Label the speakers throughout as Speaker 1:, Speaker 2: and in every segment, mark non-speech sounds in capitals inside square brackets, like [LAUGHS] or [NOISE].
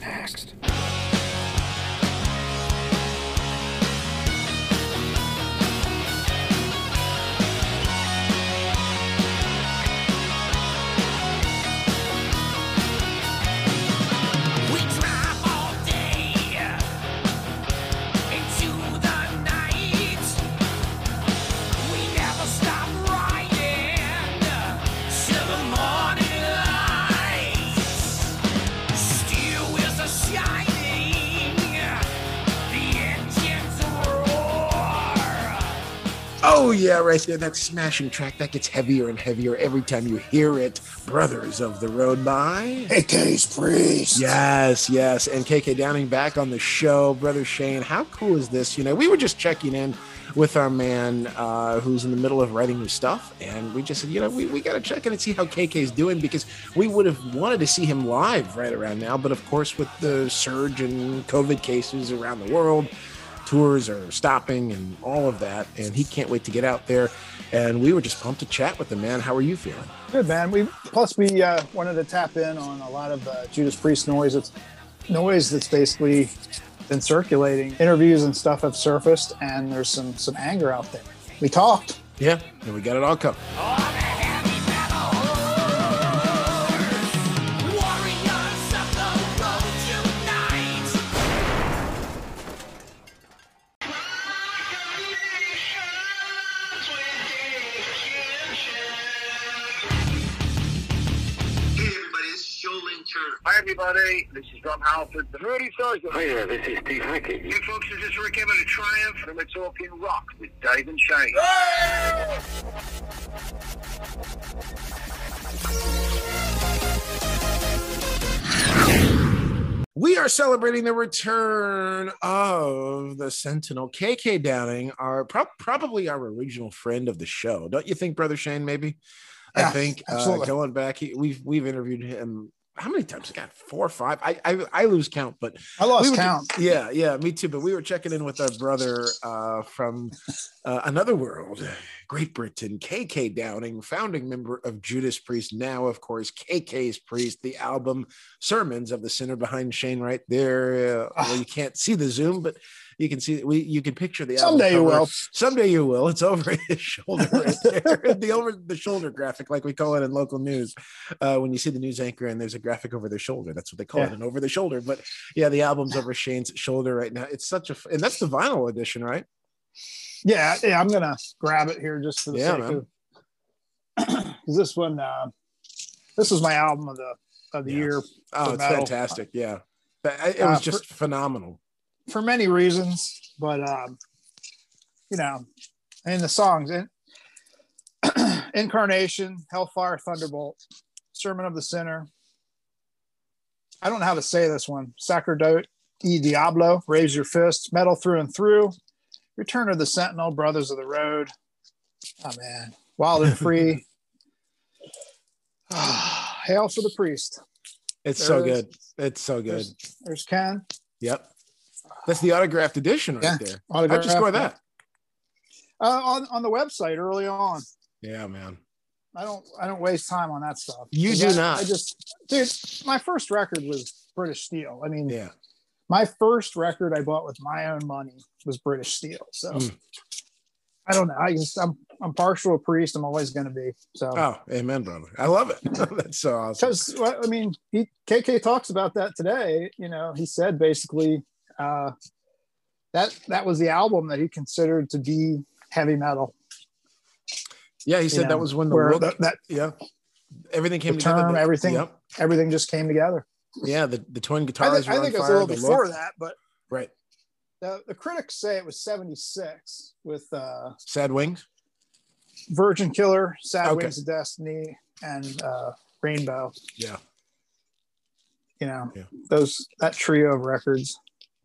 Speaker 1: Next. Yeah, right there. That smashing track that gets heavier and heavier every time you hear it. Brothers of the Road by
Speaker 2: KK's priest.
Speaker 1: Yes, yes. And KK Downing back on the show. Brother Shane, how cool is this? You know, we were just checking in with our man uh, who's in the middle of writing new stuff. And we just said, you know, we, we got to check in and see how KK is doing because we would have wanted to see him live right around now. But of course, with the surge in COVID cases around the world, tours are stopping and all of that. And he can't wait to get out there. And we were just pumped to chat with him, man. How are you feeling?
Speaker 2: Good man. We plus we uh, wanted to tap in on a lot of uh, Judas Priest noise. It's noise that's basically been circulating. Interviews and stuff have surfaced, and there's some some anger out there. We talked.
Speaker 1: Yeah, and we got it all covered.
Speaker 3: All
Speaker 4: Hi everybody, this is Rob Halford. The Rudy Sargent.
Speaker 5: Hi there, this is Steve Hackett.
Speaker 4: Hey folks, this is Rik Emmett of Triumph, and we're talking rock with Dave and Shane.
Speaker 1: We are celebrating the return of the Sentinel, KK Downing, our pro- probably our original friend of the show. Don't you think, Brother Shane? Maybe. I
Speaker 2: Yeah,
Speaker 1: think uh,
Speaker 2: absolutely.
Speaker 1: going back, he, we've we've interviewed him. How many times? I got four or five. I I, I lose count, but
Speaker 2: I lost
Speaker 1: we were-
Speaker 2: count. [LAUGHS]
Speaker 1: Yeah, yeah, me too. But we were checking in with our brother uh, from uh, another world, Great Britain, KK Downing, founding member of Judas Priest. Now, of course, KK's Priest. The album "Sermons of the Sinner" behind Shane right there. Uh, well, you can't see the zoom, but you can see. We you can picture the album
Speaker 2: Someday you will.
Speaker 1: Someday you will. It's over [LAUGHS] his shoulder right [LAUGHS] there. the over the shoulder graphic, like we call it in local news. Uh, when you see the news anchor and there's a graphic over their shoulder, that's what they call it, an over the shoulder. But yeah, the album's over Shane's shoulder right now. It's such a and that's the vinyl edition, right?
Speaker 2: Yeah, yeah. I'm gonna grab it here just for the
Speaker 1: Yeah,
Speaker 2: sake
Speaker 1: man.
Speaker 2: of [CLEARS THROAT] because this one, uh, this was my album of the of the
Speaker 1: Yeah.
Speaker 2: year
Speaker 1: Oh, it's
Speaker 2: metal.
Speaker 1: fantastic. Yeah, it was
Speaker 2: Uh,
Speaker 1: just phenomenal.
Speaker 2: For many reasons, but um, you know, in the songs in [CLEARS THROAT] Incarnation, Hellfire, Thunderbolt, Sermon of the Sinner. I don't know how to say this one. Sacerdote e Diablo, Raise Your Fist, Metal Through and Through, Return of the Sentinel, Brothers of the Road. Oh man, Wild and Free. [LAUGHS] [SIGHS] Hail for the priest.
Speaker 1: It's
Speaker 2: there
Speaker 1: so
Speaker 2: is.
Speaker 1: good. It's so good.
Speaker 2: There's, there's Ken.
Speaker 1: Yep. That's the autographed edition right
Speaker 2: Yeah.
Speaker 1: there.
Speaker 2: Autograph.
Speaker 1: How'd you score that?
Speaker 2: Uh, on on the website early on.
Speaker 1: Yeah, man.
Speaker 2: I don't I don't waste time on that stuff.
Speaker 1: You do
Speaker 2: I-
Speaker 1: not.
Speaker 2: I just dude, my first record was British Steel. I mean,
Speaker 1: Yeah.
Speaker 2: my first record I bought with my own money was British Steel. So
Speaker 1: Mm.
Speaker 2: I don't know. I just I'm I'm partial to Priest. I'm always going to be. So
Speaker 1: Oh, amen, brother. I love it. [LAUGHS] That's so awesome.
Speaker 2: because I mean, he KK talks about that today. You know, he said basically uh, that that was the album that he considered to be heavy metal.
Speaker 1: Yeah, he said
Speaker 2: you
Speaker 1: that
Speaker 2: know,
Speaker 1: was when the look.
Speaker 2: that, that
Speaker 1: yeah, everything came
Speaker 2: The
Speaker 1: together.
Speaker 2: term, everything.
Speaker 1: Yep.
Speaker 2: everything just came together.
Speaker 1: Yeah, the, the twin
Speaker 2: I
Speaker 1: guitars
Speaker 2: think,
Speaker 1: were
Speaker 2: I think it was a little before
Speaker 1: look-
Speaker 2: that, but
Speaker 1: Right.
Speaker 2: the, the critics say it was 76 with uh,
Speaker 1: Sad Wings.
Speaker 2: Virgin Killer, Sad
Speaker 1: Okay.
Speaker 2: Wings of Destiny, and uh, Rainbow.
Speaker 1: Yeah.
Speaker 2: You know,
Speaker 1: Yeah.
Speaker 2: those that trio of records.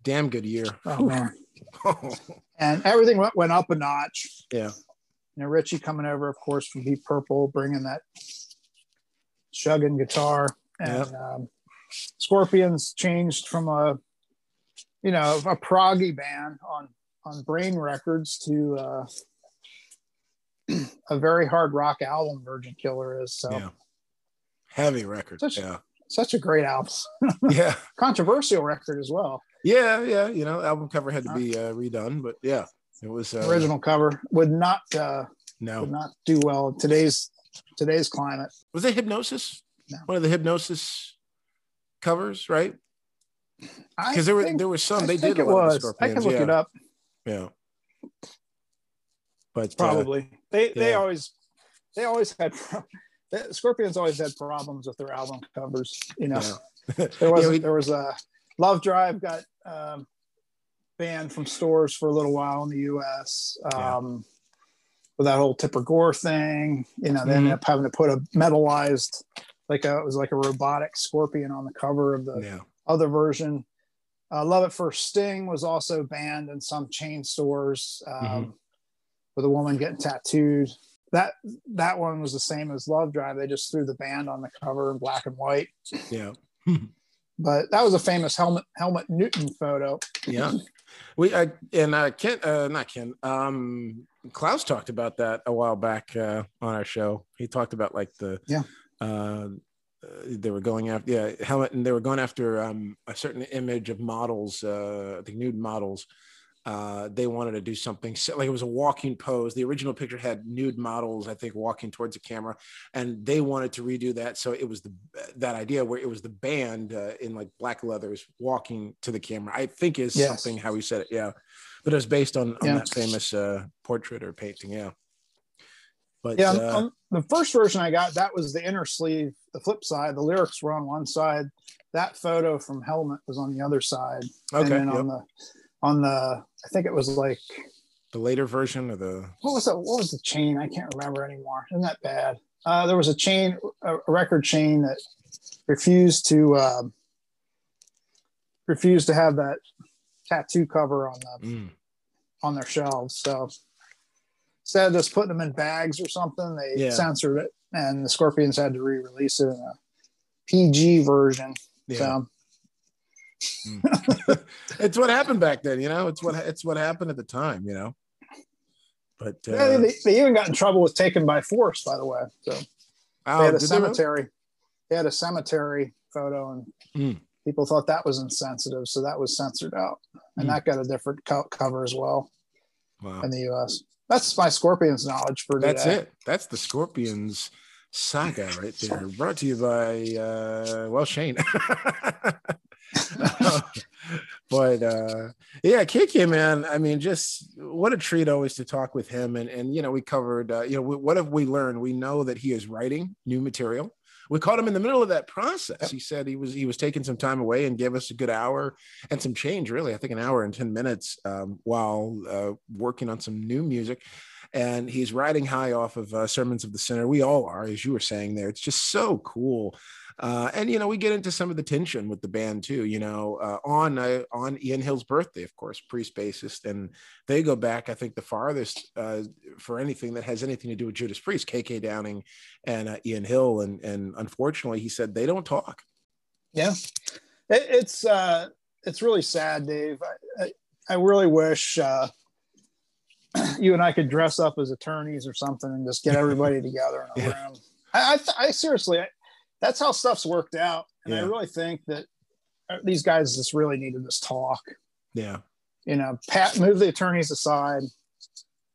Speaker 1: Damn good year.
Speaker 2: Oh man! [LAUGHS] And everything went, went up a notch.
Speaker 1: yeah.
Speaker 2: You know, Richie coming over, of course, from Deep Purple, bringing that shugging guitar, and um, Scorpions changed from a, you know, a proggy band on on Brain Records to uh, [CLEARS THROAT] a very hard rock album. Virgin Killer is so.
Speaker 1: Yeah. Heavy record.
Speaker 2: Such-
Speaker 1: yeah.
Speaker 2: Such a great album. [LAUGHS]
Speaker 1: Yeah.
Speaker 2: Controversial record as well.
Speaker 1: Yeah. Yeah. You know, album cover had to be uh, redone, but yeah, it was uh,
Speaker 2: Original cover would not uh,
Speaker 1: No.
Speaker 2: would not do well today's today's climate.
Speaker 1: Was it Hipgnosis?
Speaker 2: No.
Speaker 1: One of the Hipgnosis covers, right? Because there were there were some
Speaker 2: I
Speaker 1: they did a
Speaker 2: it
Speaker 1: lot
Speaker 2: was. I can look
Speaker 1: yeah.
Speaker 2: it up.
Speaker 1: Yeah. But uh,
Speaker 2: Probably. they they
Speaker 1: yeah.
Speaker 2: always they always had Scorpions always had problems with their album covers. You know,
Speaker 1: yeah. [LAUGHS]
Speaker 2: there was
Speaker 1: Yeah, we-
Speaker 2: there was a Love Drive got um, banned from stores for a little while in the U.S.
Speaker 1: Yeah.
Speaker 2: Um, with that whole Tipper Gore thing. You know, they
Speaker 1: Mhm.
Speaker 2: ended up having to put a metalized, like a it was like a robotic scorpion on the cover of the
Speaker 1: yeah.
Speaker 2: other version. Uh, Love at First Sting was also banned in some chain stores um,
Speaker 1: Mhm.
Speaker 2: with a woman getting tattooed. That that one was the same as Love Drive. They just threw the band on the cover in black and white.
Speaker 1: Yeah. [LAUGHS]
Speaker 2: But that was a famous Helmut Helmut Newton photo.
Speaker 1: Yeah. We uh, and uh, Ken, uh, not Ken, um, Klaus talked about that a while back uh, on our show. He talked about like the
Speaker 2: Yeah.
Speaker 1: uh, uh, they were going after yeah Helmut and they were going after um, a certain image of models, uh, the nude models. Uh, they wanted to do something so- like it was a walking pose. The original picture had nude models, I think, walking towards the camera, and they wanted to redo that. So it was the that idea where it was the band uh, in like black leathers walking to the camera. I think is
Speaker 2: Yes.
Speaker 1: something how he said it. Yeah, but it was based on, on
Speaker 2: Yeah.
Speaker 1: that famous uh, portrait or painting. Yeah, but
Speaker 2: Yeah,
Speaker 1: uh,
Speaker 2: the first version I got that was the inner sleeve. The flip side, the lyrics were on one side. That photo from Helmut was on the other side. and
Speaker 1: okay,
Speaker 2: then
Speaker 1: yep.
Speaker 2: on the on the I think it was like
Speaker 1: the later version of the
Speaker 2: what was that? What was the chain? I can't remember anymore. Isn't that bad? Uh, there was a chain, a record chain that refused to um refused to have that tattoo cover on the
Speaker 1: mm,
Speaker 2: on their shelves. So instead of just putting them in bags or something, they
Speaker 1: Yeah.
Speaker 2: censored it, and the Scorpions had to re-release it in a PG version.
Speaker 1: yeah.
Speaker 2: So [LAUGHS]
Speaker 1: it's what happened back then, you know. It's what it's what happened at the time, you know. But uh,
Speaker 2: Yeah, they, they even got in trouble with taken by force, by the way. So
Speaker 1: oh,
Speaker 2: they had a
Speaker 1: did they
Speaker 2: cemetery. They had a cemetery photo, and
Speaker 1: Mm.
Speaker 2: people thought that was insensitive, so that was censored out, and
Speaker 1: Mm.
Speaker 2: that got a different co- cover as well
Speaker 1: Wow.
Speaker 2: in the U.S. That's my Scorpions knowledge for today.
Speaker 1: That's it. That's the Scorpions saga right there. Brought to you by uh well Shane. [LAUGHS] [LAUGHS] but uh yeah, KK man, I mean, just what a treat always to talk with him. And and you know, we covered uh, you know, we, what have we learned? We know that he is writing new material. We caught him in the middle of that process. He said he was he was taking some time away and gave us a good hour and some change, really. I think an hour and 10 minutes um, while uh, working on some new music and he's riding high off of uh, sermons of the sinner we all are as you were saying there it's just so cool uh, and you know we get into some of the tension with the band too you know uh, on uh, on ian hill's birthday of course priest bassist and they go back i think the farthest uh, for anything that has anything to do with judas priest kk downing and uh, ian hill and and unfortunately he said they don't talk
Speaker 2: Yeah, it, it's uh, it's really sad, Dave. I, I, I really wish uh, [CLEARS THROAT] you and I could dress up as attorneys or something and just get everybody [LAUGHS] together in a
Speaker 1: Yeah.
Speaker 2: room. I, I, I seriously, I, that's how stuff's worked out, and I really think that uh, these guys just really needed this talk.
Speaker 1: yeah
Speaker 2: You know, pat move the attorneys aside.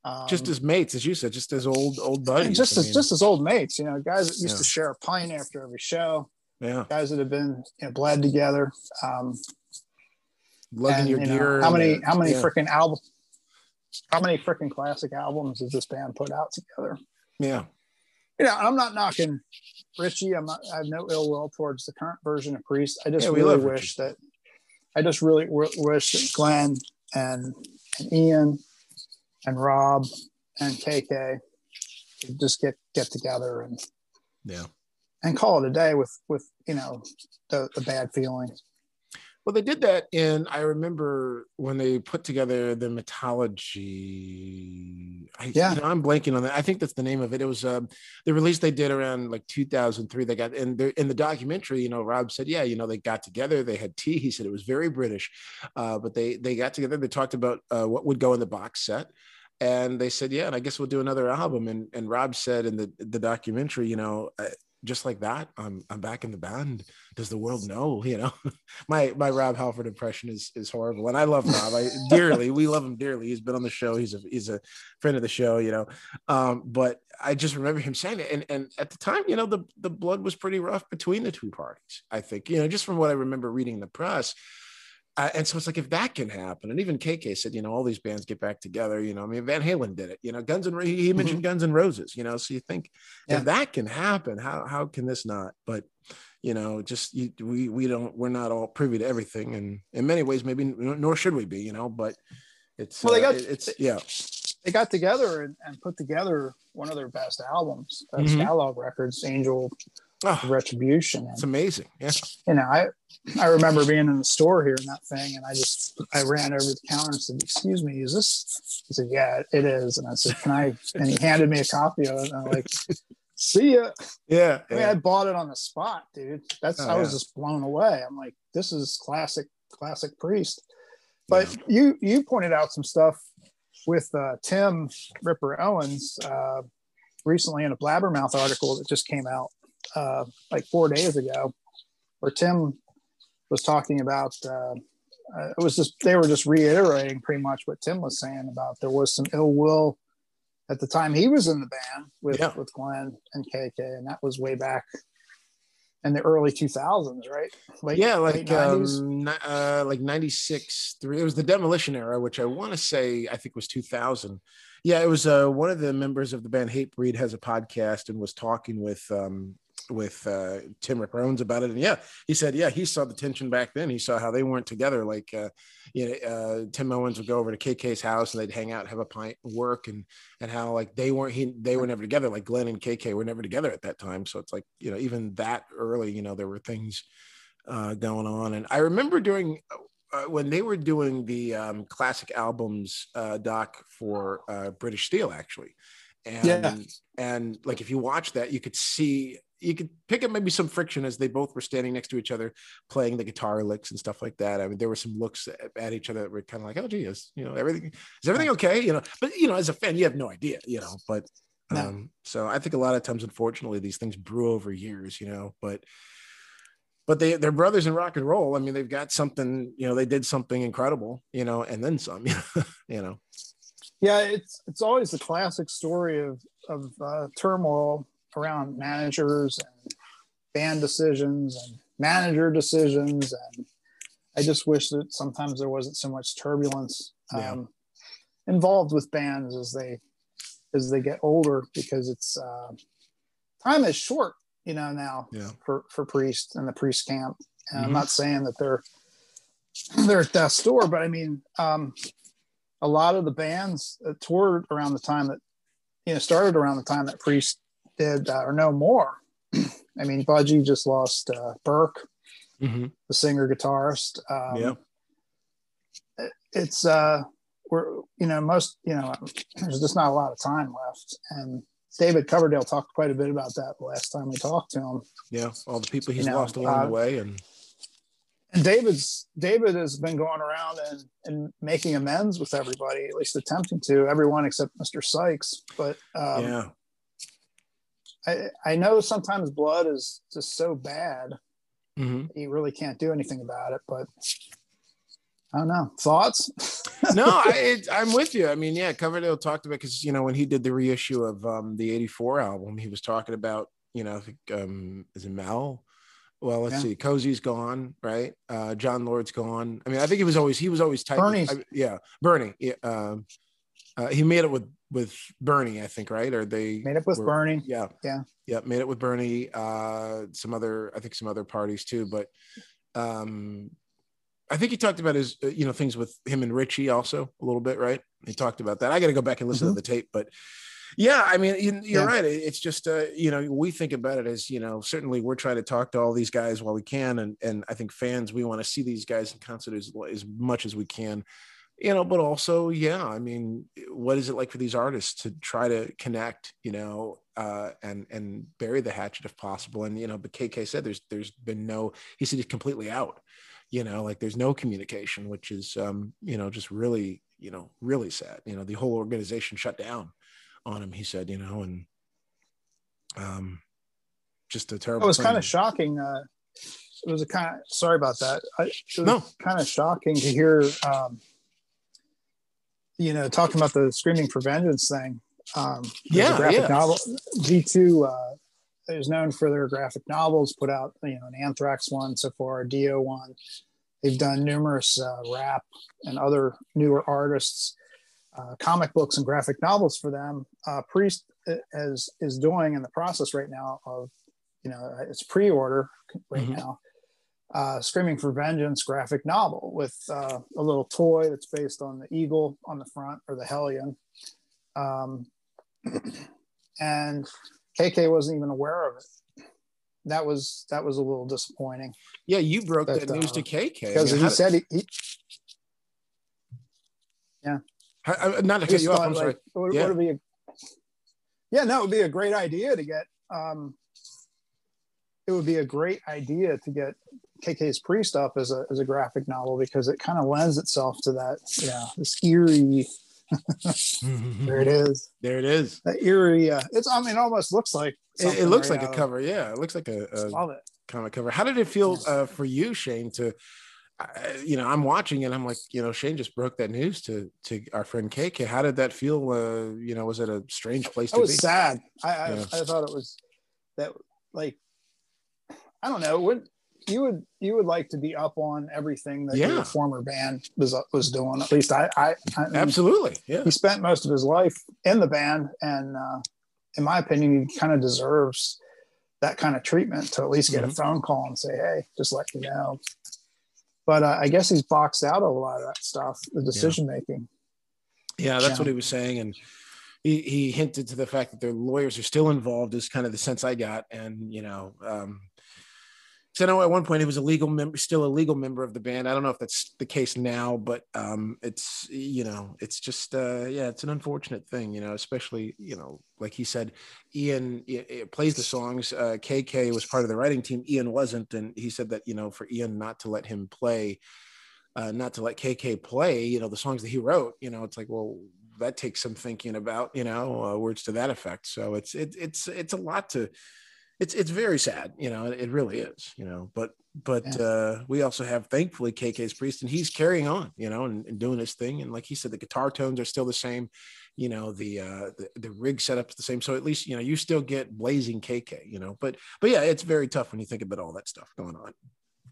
Speaker 2: Um,
Speaker 1: just as mates as you said just as old old buddies
Speaker 2: just
Speaker 1: I
Speaker 2: as
Speaker 1: mean,
Speaker 2: just as old mates. You know, guys that used
Speaker 1: Yeah.
Speaker 2: to share a pint after every show.
Speaker 1: yeah
Speaker 2: Guys that have been you know, bled together. Um,
Speaker 1: lugging your
Speaker 2: you know,
Speaker 1: gear
Speaker 2: how many
Speaker 1: uh,
Speaker 2: how many
Speaker 1: yeah.
Speaker 2: freaking albums how many freaking classic albums has this band put out together
Speaker 1: yeah
Speaker 2: you know i'm not knocking richie. I'm not i have no ill will towards the current version of priest. I just
Speaker 1: Yeah,
Speaker 2: really wish that i just really w- wish that glenn and, and ian and rob and kk could just get get together and
Speaker 1: yeah.
Speaker 2: and call it a day with with you know the, the bad feelings
Speaker 1: Well, they did that in. I remember when they put together the mythology. I,
Speaker 2: Yeah.
Speaker 1: you know, I'm blanking on that. I think that's the name of it. It was um, the release they did around like 2003. They got in the in the documentary. You know, Rob said, yeah, you know, they got together. They had tea. He said it was very British, uh, but they they got together. They talked about uh, what would go in the box set. And they said, yeah, and I guess we'll do another album. And and Rob said in the the documentary, you know, uh, just like that, I'm I'm back in the band. Does the world know? [LAUGHS] You know, [LAUGHS] my my Rob Halford impression is is horrible, and I love Rob I [LAUGHS] dearly. We love him dearly. He's been on the show. He's a he's a friend of the show. You know, um, but I just remember him saying it, and and at the time, you know, the the blood was pretty rough between the two parties. I think you know, just from what I remember reading in the press. Uh, and so it's like if that can happen, and even KK said, you know, all these bands get back together. You know, I mean, Van Halen did it. You know, Guns and he mentioned Guns and Roses. You know, so you think
Speaker 2: Yeah.
Speaker 1: if that can happen, how how can this not? But you know, just you, we we don't we're not all privy to everything, and in many ways, maybe nor should we be. You know, but it's
Speaker 2: Well, they
Speaker 1: uh,
Speaker 2: got-
Speaker 1: it's yeah
Speaker 2: they got together and, and put together one of their best albums, uh,
Speaker 1: Mhm.
Speaker 2: Scalog Records, Angel
Speaker 1: oh,
Speaker 2: Retribution. And
Speaker 1: it's amazing. Yeah,
Speaker 2: you know, I I remember being in the store here hearing that thing, and I just I ran over the counter and said, "Excuse me, is this?" He said, "Yeah, it is." And I said, "Can I?" And he handed me a copy of it, and I'm like, "See ya." [LAUGHS]
Speaker 1: yeah,
Speaker 2: I mean,
Speaker 1: yeah.
Speaker 2: I bought it on the spot, dude. That's
Speaker 1: Oh,
Speaker 2: I was
Speaker 1: yeah.
Speaker 2: just blown away. I'm like, "This is classic, classic Priest." But you you pointed out some stuff with uh, Tim Ripper Owens uh, recently in a Blabbermouth article that just came out uh, like four days ago, where Tim was talking about. Uh, uh, it was just they were just reiterating pretty much what Tim was saying about there was some ill will at the time he was in the band with
Speaker 1: Yeah.
Speaker 2: with Glenn and KK, and that was way back in the early 2000s, right? Late,
Speaker 1: yeah, like um, uh, like ninety six, three. It was the demolition era, which I want to say I think was two thousand. Yeah, it was uh, one of the members of the band Hatebreed has a podcast and was talking with um, with uh, Tim Ripper Owens about it, and yeah, he said yeah he saw the tension back then. He saw how they weren't together. Like uh, you know, uh, Tim Owens would go over to KK's house and they'd hang out, have a pint, work, and and how like they weren't he they were never together. Like Glenn and KK were never together at that time. So it's like you know even that early, you know, there were things uh, going on. And I remember during uh, when they were doing the um, classic albums uh, doc for uh, British Steel, actually, and
Speaker 2: Yeah.
Speaker 1: and like if you watch that, you could see you could pick up maybe some friction as they both were standing next to each other playing the guitar licks and stuff like that. I mean, there were some looks at- at each other that were kind of like, "Oh, gee, is you know everything is everything okay?" You know, but you know, as a fan, you have no idea, you know. But
Speaker 2: No.
Speaker 1: um, so I think a lot of times, unfortunately, these things brew over years, you know. But but they they're brothers in rock and roll. I mean, they've got something, you know, they did something incredible, you know, and then some, [LAUGHS] you know.
Speaker 2: Yeah, it's it's always the classic story of of uh, turmoil around managers and band decisions and manager decisions, and I just wish that sometimes there wasn't so much turbulence um,
Speaker 1: Yeah.
Speaker 2: involved with bands as they as they get older because it's uh, time is short, you know, now
Speaker 1: Yeah.
Speaker 2: for for Priest and the Priest camp. And I'm
Speaker 1: Mhm.
Speaker 2: not saying that they're [CLEARS THROAT] they're at death's door, but I mean, um, a lot of the bands that toured around the time that you know started around the time that Priest did uh, or no more. [CLEARS THROAT] I mean, Budgie just lost uh, Burke,
Speaker 1: Mhm.
Speaker 2: the singer guitarist. Um,
Speaker 1: Yeah.
Speaker 2: It's uh, we're you know most you know there's just not a lot of time left, and David Coverdale talked quite a bit about that the last time we talked to him.
Speaker 1: Yeah. All the people he's
Speaker 2: You know,
Speaker 1: lost along
Speaker 2: uh,
Speaker 1: the way. And
Speaker 2: and David's David has been going around and, and making amends with everybody, at least attempting to, everyone except Mr. Sykes. But um,
Speaker 1: yeah.
Speaker 2: I, I know sometimes blood is just so bad
Speaker 1: hmm
Speaker 2: you really can't do anything about it. But I don't know. Thoughts? [LAUGHS]
Speaker 1: no, I, I'm with you. I mean, yeah, Coverdale talked about because you know when he did the reissue of um, the '84 album, he was talking about you know um, is it Mel? Well, let's
Speaker 2: Yeah.
Speaker 1: see, Cozy's gone, right? Uh, Jon Lord's gone. I mean, I think he was always he was always tight. I- yeah, Bernie. Yeah, um, uh, he made it with with Bernie, I think, right? Or they
Speaker 2: Made up with
Speaker 1: were-
Speaker 2: Bernie.
Speaker 1: yeah
Speaker 2: Yeah.
Speaker 1: yeah made it with bernie uh some other i think some other parties too but um i think he talked about his uh, you know things with him and richie also a little bit right he talked about that i got to go back and listen
Speaker 2: Mhm.
Speaker 1: to the tape but yeah i mean you- you're
Speaker 2: Yeah.
Speaker 1: right it's just uh you know we think about it as you know certainly we're trying to talk to all these guys while we can and and i think fans we want to see these guys in concert as, as much as we can you know but also yeah i mean what is it like for these artists to try to connect you know uh and and bury the hatchet if possible and you know but kk said there's there's been no he said he's completely out you know like there's no communication which is um you know just really you know really sad you know the whole organization shut down on him he said you know and um just a terrible.
Speaker 2: It was kind of shocking. Uh, it was a kind of sorry about that. I, it was
Speaker 1: No.
Speaker 2: kind of shocking to hear, um, you know, talking about the Screaming for Vengeance thing. Um,
Speaker 1: Yeah,
Speaker 2: graphic
Speaker 1: yeah.
Speaker 2: novel. Z two uh, is known for their graphic novels. Put out you know an Anthrax one so far, a Dio one. They've done numerous uh, rap and other newer artists, uh, comic books and graphic novels for them. Uh, Priest is is doing in the process right now of you know it's pre-order right
Speaker 1: Mhm.
Speaker 2: now uh, screaming for vengeance graphic novel with uh, a little toy that's based on the eagle on the front or the hellion um, [CLEARS THROAT] and kk wasn't even aware of it that was that was a little disappointing
Speaker 1: Yeah, you broke
Speaker 2: That,
Speaker 1: that, news
Speaker 2: uh,
Speaker 1: to KK
Speaker 2: because
Speaker 1: I mean,
Speaker 2: he said he, he
Speaker 1: how- uh, not to cut you off. I'm sorry.
Speaker 2: like, would,
Speaker 1: Yeah.
Speaker 2: would be a, yeah, no, it would be a great idea to get. Um, it would be a great idea to get KK's Priest up as a as a graphic novel because it kind of lends itself to that, yeah, this eerie. [LAUGHS] There it is,
Speaker 1: There it is.
Speaker 2: that eerie. Uh, it's, I mean, it almost looks like.
Speaker 1: It, it looks
Speaker 2: right
Speaker 1: like a
Speaker 2: of-
Speaker 1: cover. Yeah, it looks like a, a
Speaker 2: Love it.
Speaker 1: comic cover. How did it feel uh, for you, Shane? To uh, you know, I'm watching and I'm like, you know, Shane just broke that news to to our friend KK. How did that feel? Uh, you know, was it a strange place
Speaker 2: I
Speaker 1: to
Speaker 2: was
Speaker 1: be?
Speaker 2: sad. I, I,
Speaker 1: Yeah.
Speaker 2: I thought it was that like I don't know. Would you would you would like to be up on everything that
Speaker 1: Yeah.
Speaker 2: your former band was was doing? At least I I, I mean,
Speaker 1: Absolutely. Yeah.
Speaker 2: he spent most of his life in the band, and uh, in my opinion, he kind of deserves that kind of treatment to at least get
Speaker 1: Mhm.
Speaker 2: a phone call and say, "Hey, just let you know." But uh, I guess he's boxed out of a lot of that stuff, the decision making.
Speaker 1: Yeah, that's
Speaker 2: Yeah.
Speaker 1: what he was saying, and he he hinted to the fact that their lawyers are still involved. Is kind of the sense I got, and you know, um, so I know at one point he was a legal member, still a legal member of the band. I don't know if that's the case now, but um, it's you know, it's just uh, yeah, it's an unfortunate thing, you know, especially you know, like he said, Ian i- i- plays the songs. Uh, KK was part of the writing team. Ian wasn't, and he said that you know, for Ian not to let him play uh, not to let KK play, you know, the songs that he wrote, you know, it's like, well, that takes some thinking about, you know, uh, words to that effect. So it's, it, it's, it's a lot to, it's, it's very sad, you know, it really is, you know, but, but
Speaker 2: Yeah.
Speaker 1: uh, we also have thankfully KK's priest and he's carrying on, you know, and, and doing his thing. And like he said, the guitar tones are still the same, you know, the, uh, the, the rig setup's the same. So at least, you know, you still get blazing KK, you know, but, but yeah, it's very tough when you think about all that stuff going on.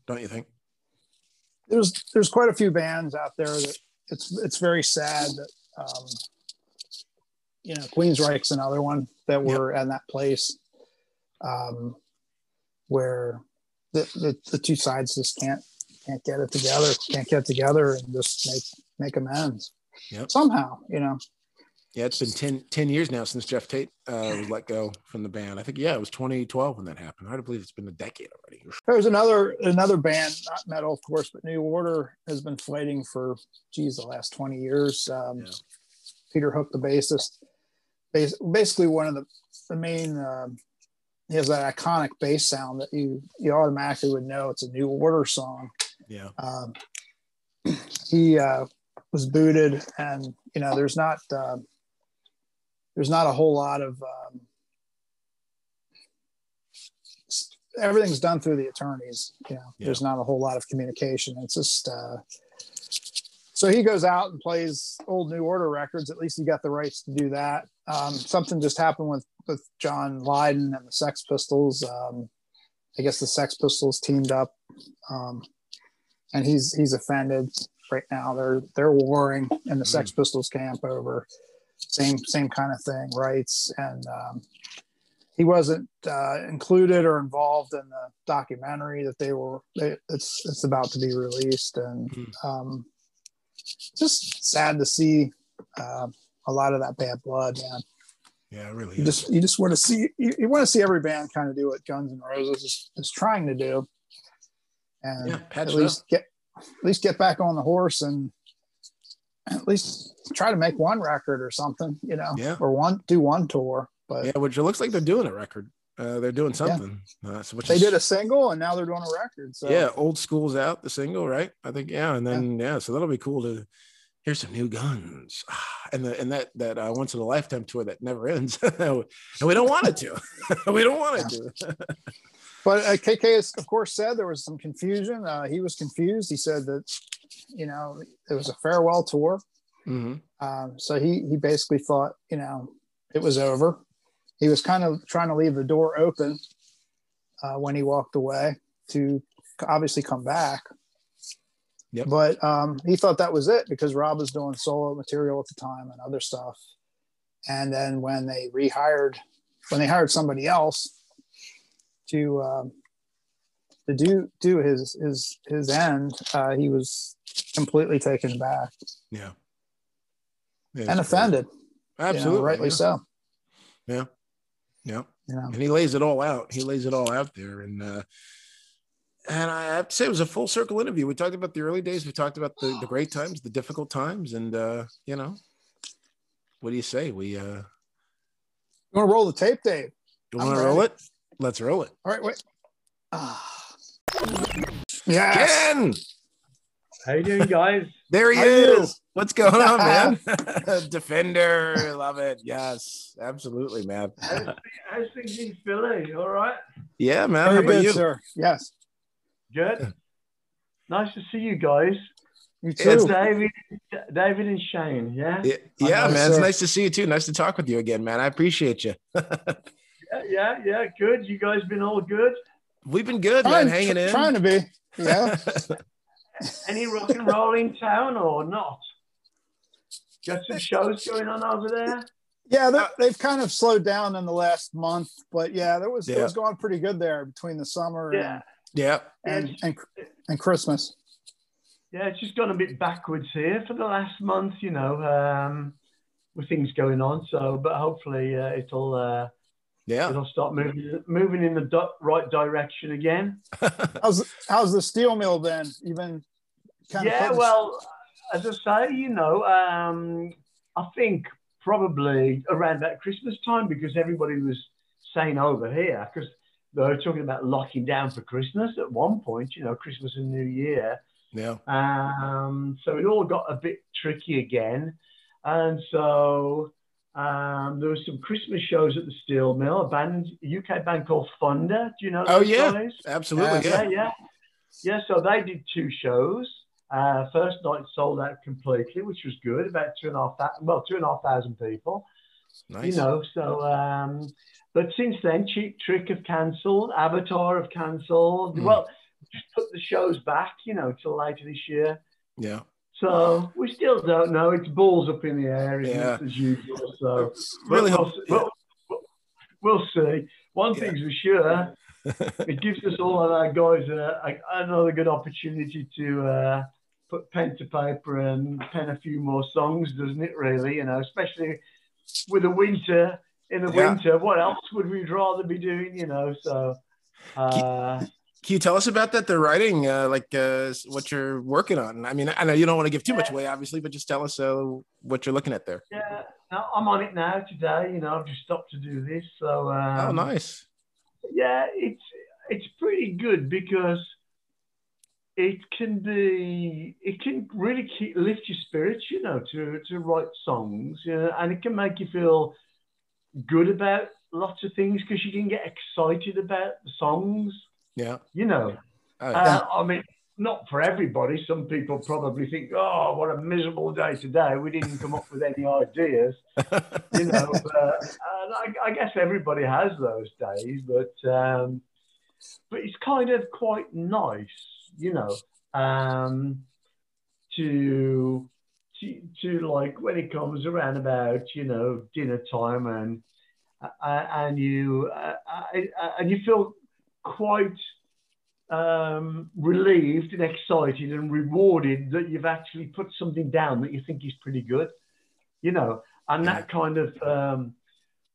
Speaker 1: Don't you think?
Speaker 2: there's there's quite a few bands out there that it's it's very sad that um, you know Queensryche's another one that were in that place um, where the, the the two sides just can't can't get it together, can't get it together and just make make amends
Speaker 1: Yep.
Speaker 2: somehow. You know,
Speaker 1: Yeah, it's been 10, 10 years now since Geoff Tate uh, was let go from the band. I think, yeah, it was 2012 when that happened. I to believe it's been a decade already.
Speaker 2: there's another another band, not metal, of course, but New Order has been fighting for geez the last twenty years. Um,
Speaker 1: Yeah.
Speaker 2: Peter Hook, the bassist, bas- basically one of the the main. um he has that iconic bass sound that you you automatically would know it's a New Order song.
Speaker 1: Yeah.
Speaker 2: Um, [CLEARS THROAT] he uh, was booted, and you know there's not uh, there's not a whole lot of um, everything's done through the attorneys. You know,
Speaker 1: Yeah.
Speaker 2: there's not a whole lot of communication. It's just uh, so he goes out and plays old New Order records. At least he got the rights to do that. Um, something just happened with with John Lydon and the Sex Pistols. Um, I guess the Sex Pistols teamed up, um, and he's he's offended right now. They're they're warring in the Sex Pistols camp over same same kind of thing, rights, and um, he wasn't uh, included or involved in the documentary that they were. They, it's it's about to be released, and
Speaker 1: Mhm.
Speaker 2: um, just sad to see uh, a lot of that bad blood, man
Speaker 1: Yeah, really.
Speaker 2: you
Speaker 1: is.
Speaker 2: just you just want to see you, you want to see every band kind of do what Guns N' Roses is, is trying to do, and
Speaker 1: Yeah,
Speaker 2: at least get at least get back on the horse and at least try to make one record or something, you know,
Speaker 1: Yeah.
Speaker 2: or one do one tour. But
Speaker 1: yeah, which it looks like they're doing a record. Uh, they're doing something. Uh, so which
Speaker 2: they
Speaker 1: is,
Speaker 2: did a single and now they're doing a record. So
Speaker 1: yeah, old school's out the single, right? I think yeah, and then yeah. so that'll be cool to here's some new guns, [SIGHS] and the and that that uh, once in a lifetime tour that never ends, [LAUGHS] and we don't want it to. [LAUGHS] we don't want it to. [LAUGHS]
Speaker 2: But uh, KK has, of course, said there was some confusion. Uh, he was confused. He said that, you know, it was a farewell tour.
Speaker 1: hmm
Speaker 2: Um, so he he basically thought, you know, it was over. He was kind of trying to leave the door open uh, when he walked away to obviously come back.
Speaker 1: Yep.
Speaker 2: But um, he thought that was it because Rob was doing solo material at the time and other stuff. And then when they rehired, when they hired somebody else to um, to do do his his his end, uh, he was completely taken back
Speaker 1: Yeah.
Speaker 2: and offended. you know,
Speaker 1: Absolutely,
Speaker 2: rightly
Speaker 1: yeah.
Speaker 2: so.
Speaker 1: Yeah. Yeah.
Speaker 2: You know,
Speaker 1: and he lays it all out. He lays it all out there, and uh, and I have to say it was a full circle interview. We talked about the early days. We talked about the, the great times, the difficult times, and uh, you know, what do you say? We uh,
Speaker 2: you want to roll the tape, Dave?
Speaker 1: you want to roll it? Let's roll it.
Speaker 2: All right, wait. Ah. Yes.
Speaker 1: Ken,
Speaker 5: How you doing, guys? [LAUGHS]
Speaker 1: there he
Speaker 2: How you?
Speaker 1: is. What's going on, [LAUGHS] man? [LAUGHS] Defender, love it. Yes, absolutely, man.
Speaker 5: how's, thi- how's things in Philly? All right,
Speaker 1: Yeah, man. How about
Speaker 2: good,
Speaker 1: you?
Speaker 2: sir. Yes.
Speaker 5: Good. Nice to see you guys,
Speaker 2: You
Speaker 1: uh,
Speaker 2: It's.
Speaker 5: David, David and Shane. Yeah,
Speaker 1: Yeah, yeah,
Speaker 2: Yes,
Speaker 1: man. It's nice to see you too. Nice to talk with you again, man. I appreciate you. [LAUGHS]
Speaker 5: yeah, yeah, yeah. Good. You guys been all good?
Speaker 1: We've been good, man.
Speaker 2: Trying,
Speaker 1: Hanging in.
Speaker 2: trying to be. Yeah. [LAUGHS]
Speaker 5: Any rock and roll in town or not? Got some shows going on over there.
Speaker 2: Yeah, they're- they've kind of slowed down in the last month, but yeah, there was it was going pretty good there between the summer
Speaker 5: Yeah,
Speaker 1: yeah.
Speaker 2: and, and and and Christmas.
Speaker 5: yeah. It's just gone a bit backwards here for the last month. You know, um, with things going on. So, but hopefully uh, it'll. Uh,
Speaker 1: Yeah.
Speaker 5: it'll start moving moving in the di- right direction again. [LAUGHS]
Speaker 2: How's how's the steel mill then? You've kind
Speaker 5: yeah,
Speaker 2: putting-
Speaker 5: well, as I say, you know, um, I think probably around that Christmas time because everybody was saying over here because they were talking about locking down for Christmas at one point. You know, Christmas and New Year.
Speaker 1: yeah.
Speaker 5: Um, so it all got a bit tricky again. And so um, there was some Christmas shows at the Steel Mill, a band, a UK band called Thunder. Do you know
Speaker 1: Oh, yeah.
Speaker 5: guys?
Speaker 1: Absolutely.
Speaker 2: Yeah.
Speaker 1: Yeah.
Speaker 5: Yeah, yeah. So they did two shows. Uh, first night sold out completely, which was good, about two and a half thousand, well, two and a half thousand people
Speaker 1: Nice.
Speaker 5: you know. So, um, but since then, Cheap Trick have cancelled, Avatar have cancelled.
Speaker 1: Hmm.
Speaker 5: Well, just put the shows back, you know, till later this year.
Speaker 1: Yeah.
Speaker 5: So we still don't know. It's balls up in the air,
Speaker 1: Yeah.
Speaker 5: as usual. So
Speaker 1: Really
Speaker 5: we'll, we'll, we'll, we'll see. One
Speaker 1: Yeah.
Speaker 5: thing's for sure, [LAUGHS] it gives us all of our guys a, a, another good opportunity to uh, put pen to paper and pen a few more songs, doesn't it? Really, you know, especially with the winter. In the
Speaker 1: Yeah.
Speaker 5: winter, what else would we rather be doing? You know, so. Uh,
Speaker 1: Can you tell us about that? The writing, uh, like uh, what you're working on. I mean, I know you don't want to give too much away, obviously, but just tell us uh, what you're looking at there.
Speaker 5: yeah, no, I'm on it now today. You know, I've just stopped to do this. So. Um,
Speaker 1: oh, nice.
Speaker 5: yeah, it's it's pretty good because it can be it can really keep, lift your spirits, you know, to to write songs, you know, and it can make you feel good about lots of things because you can get excited about the songs,
Speaker 1: Yeah.
Speaker 5: you know.
Speaker 1: Oh,
Speaker 5: Uh, I mean, not for everybody. Some people probably think, "Oh, what a miserable day today. We didn't come up with any ideas." [LAUGHS] you know, but and I, I guess everybody has those days, but um, but it's kind of quite nice, you know, um, to to to like when it comes around about you know dinner time and uh, and you uh, uh, and you feel quite um, relieved and excited and rewarded that you've actually put something down that you think is pretty good, you know, and that kind of. Um,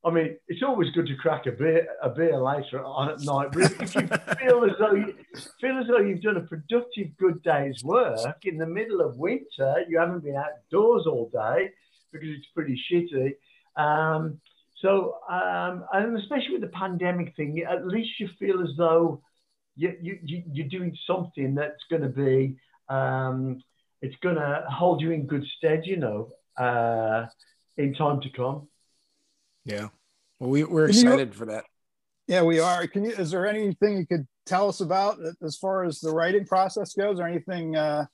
Speaker 5: I mean, it's always good to crack a beer, a beer later on at night. But if you feel as though you feel as though you've done a productive, good day's work in the middle of winter, you haven't been outdoors all day because it's pretty shitty. Um, so, um, and especially with the pandemic thing, at least you feel as though you, you, you, you're doing something that's going to be um, it's gonna hold you in good stead, you know, uh, in time to come.
Speaker 1: Yeah. Well, we, we're
Speaker 2: Can you-
Speaker 1: excited for that.
Speaker 2: Yeah, we are. Can you? Is there anything you could tell us about as far as the writing process goes, or anything? Uh,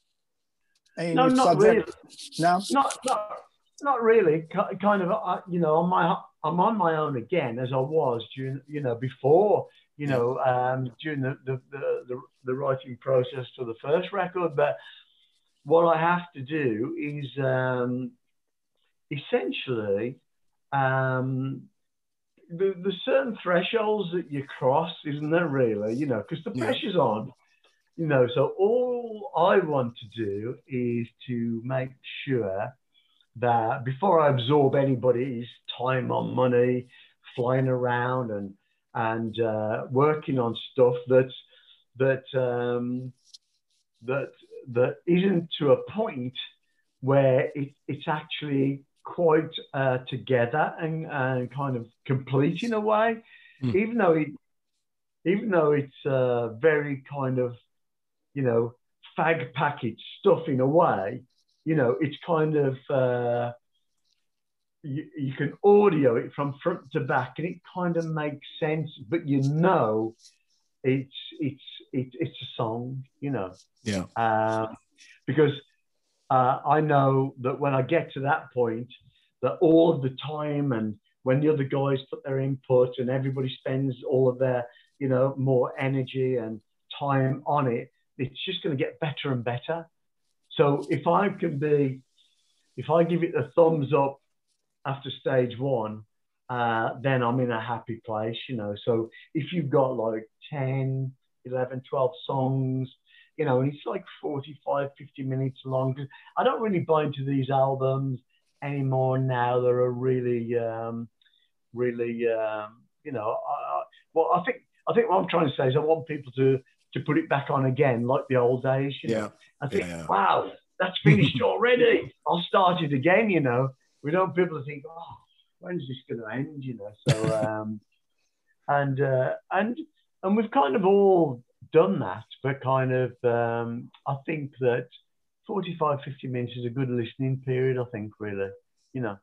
Speaker 2: any
Speaker 5: No, not
Speaker 2: subject?
Speaker 5: really.
Speaker 2: No.
Speaker 5: Not, not, not really. Kind of, uh, you know, on my, I'm on my own again, as I was during, you know, before, you know, um, during the the, the the the writing process for the first record. But what I have to do is um, essentially um, the, the certain thresholds that you cross, isn't there? Really, you know, because the
Speaker 1: Yeah.
Speaker 5: pressure's on. You know, so all I want to do is to make sure that before I absorb anybody's time on money, flying around and and uh, working on stuff that that um, that that isn't to a point where it, it's actually quite uh, together and, and kind of complete in a way,
Speaker 1: Mm.
Speaker 5: even though it even though it's uh, very kind of you know fag package stuff in a way, you know it's kind of uh, you, you can audio it from front to back and it kind of makes sense, but you know it's it's it's it's a song, you know.
Speaker 1: Yeah.
Speaker 5: Um, because uh, I know that when I get to that point, that all of the time and when the other guys put their input and everybody spends all of their, you know, more energy and time on it, it's just going to get better and better. So if I can be, if I give it a thumbs up after stage one, uh, then I'm in a happy place, you know. So if you've got like 10, 11, 12 songs, you know, and it's like 45, 50 minutes long. I don't really buy into these albums anymore now. They're really, um, really, um, you know, I, I, well, I think, I think what I'm trying to say is I want people to, to put it back on again, like the old days, you know.
Speaker 1: Yeah.
Speaker 5: I think,
Speaker 1: Yeah.
Speaker 5: wow, that's finished already. I'll start it again, you know. We don't want people to think, oh, when's this going to end, you know? So, um, [LAUGHS] and, uh, and, and we've kind of all done that, but kind of, um, I think that 45, 50 minutes is a good listening period, I think, really, you know.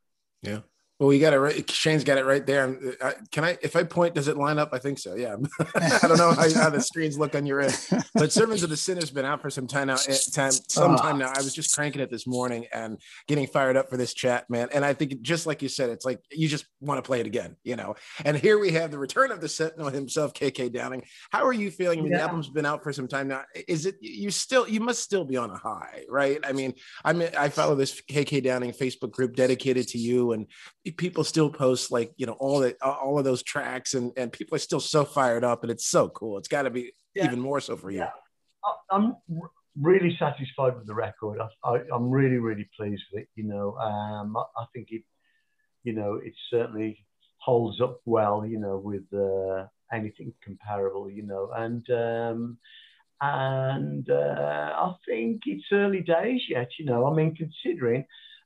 Speaker 1: Well, you got it right. Shane's got it right there. Uh, Can I, if I point, does it line up? I think so. Yeah. [LAUGHS] I don't know how, how the screens look on your end, but Servants of the Sin has been out for some time now. eh, Time, some
Speaker 2: Ah.
Speaker 1: time now. I was just cranking it this morning and getting fired up for this chat, man. And I think just like you said, it's like you just want to play it again, you know. And here we have the return of the Sentinel himself, KK Downing. How are you feeling? I mean, the album's been out for some time now. Is it you still? You must still be on a high, right? I mean, I mean, I follow this KK Downing Facebook group dedicated to you, and people still post like you know all the all of those tracks, and and people are still so fired up, and it's so cool. It's got to be
Speaker 5: Yeah.
Speaker 1: even more so for you.
Speaker 5: Yeah. I'm really satisfied with the record. I, I'm really, really pleased with it. You know, um, I, I think it, you know, it certainly holds up well. You know, with uh, anything comparable. You know, and um, and uh, I think it's early days yet. You know, I mean, considering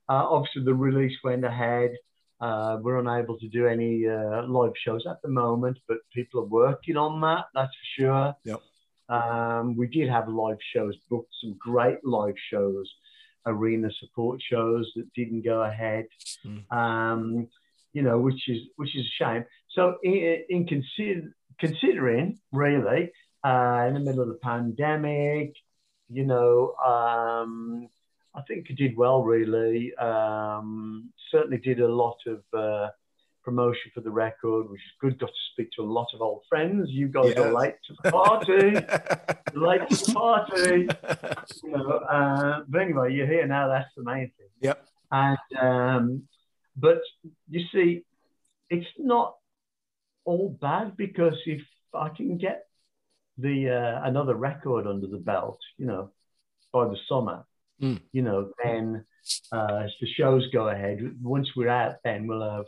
Speaker 5: uh, obviously the release went ahead. Uh, we're unable to do any uh, live shows at the moment, but people are working on that. That's for sure. Um, we did have live shows booked, some great live shows, arena support shows that didn't go ahead.
Speaker 1: Mm.
Speaker 5: Um, you know, which is which is a shame. So in, in consider, considering really uh, in the middle of the pandemic, you know, um, I think I did well really. Um, certainly did a lot of uh, promotion for the record, which is good. Got to speak to a lot of old friends. You guys are
Speaker 1: Yes.
Speaker 5: late to the party. [LAUGHS] Late to the party. You know, uh, but anyway, you're here now. That's the main thing.
Speaker 1: Yep.
Speaker 5: And um, but you see, it's not all bad because if I can get the uh, another record under the belt, you know, by the summer,
Speaker 1: Mm.
Speaker 5: you know, then uh, as the shows go ahead, once we're out, then we'll have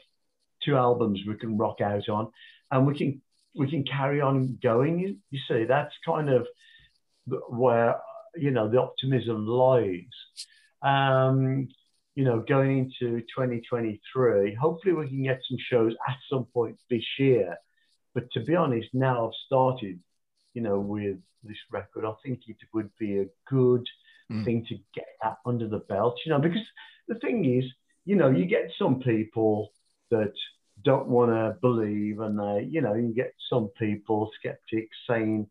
Speaker 5: two albums we can rock out on, and we can we can carry on going. You, you see, that's kind of where you know the optimism lies. Um, you know, going into 2023, hopefully we can get some shows at some point this year. But to be honest, now I've started, you know, with this record, I think it would be a good
Speaker 1: Mm.
Speaker 5: thing to get that under the belt, you know, because the thing is, you know, you get some people that don't want to believe, and they, you know, you get some people, skeptics, saying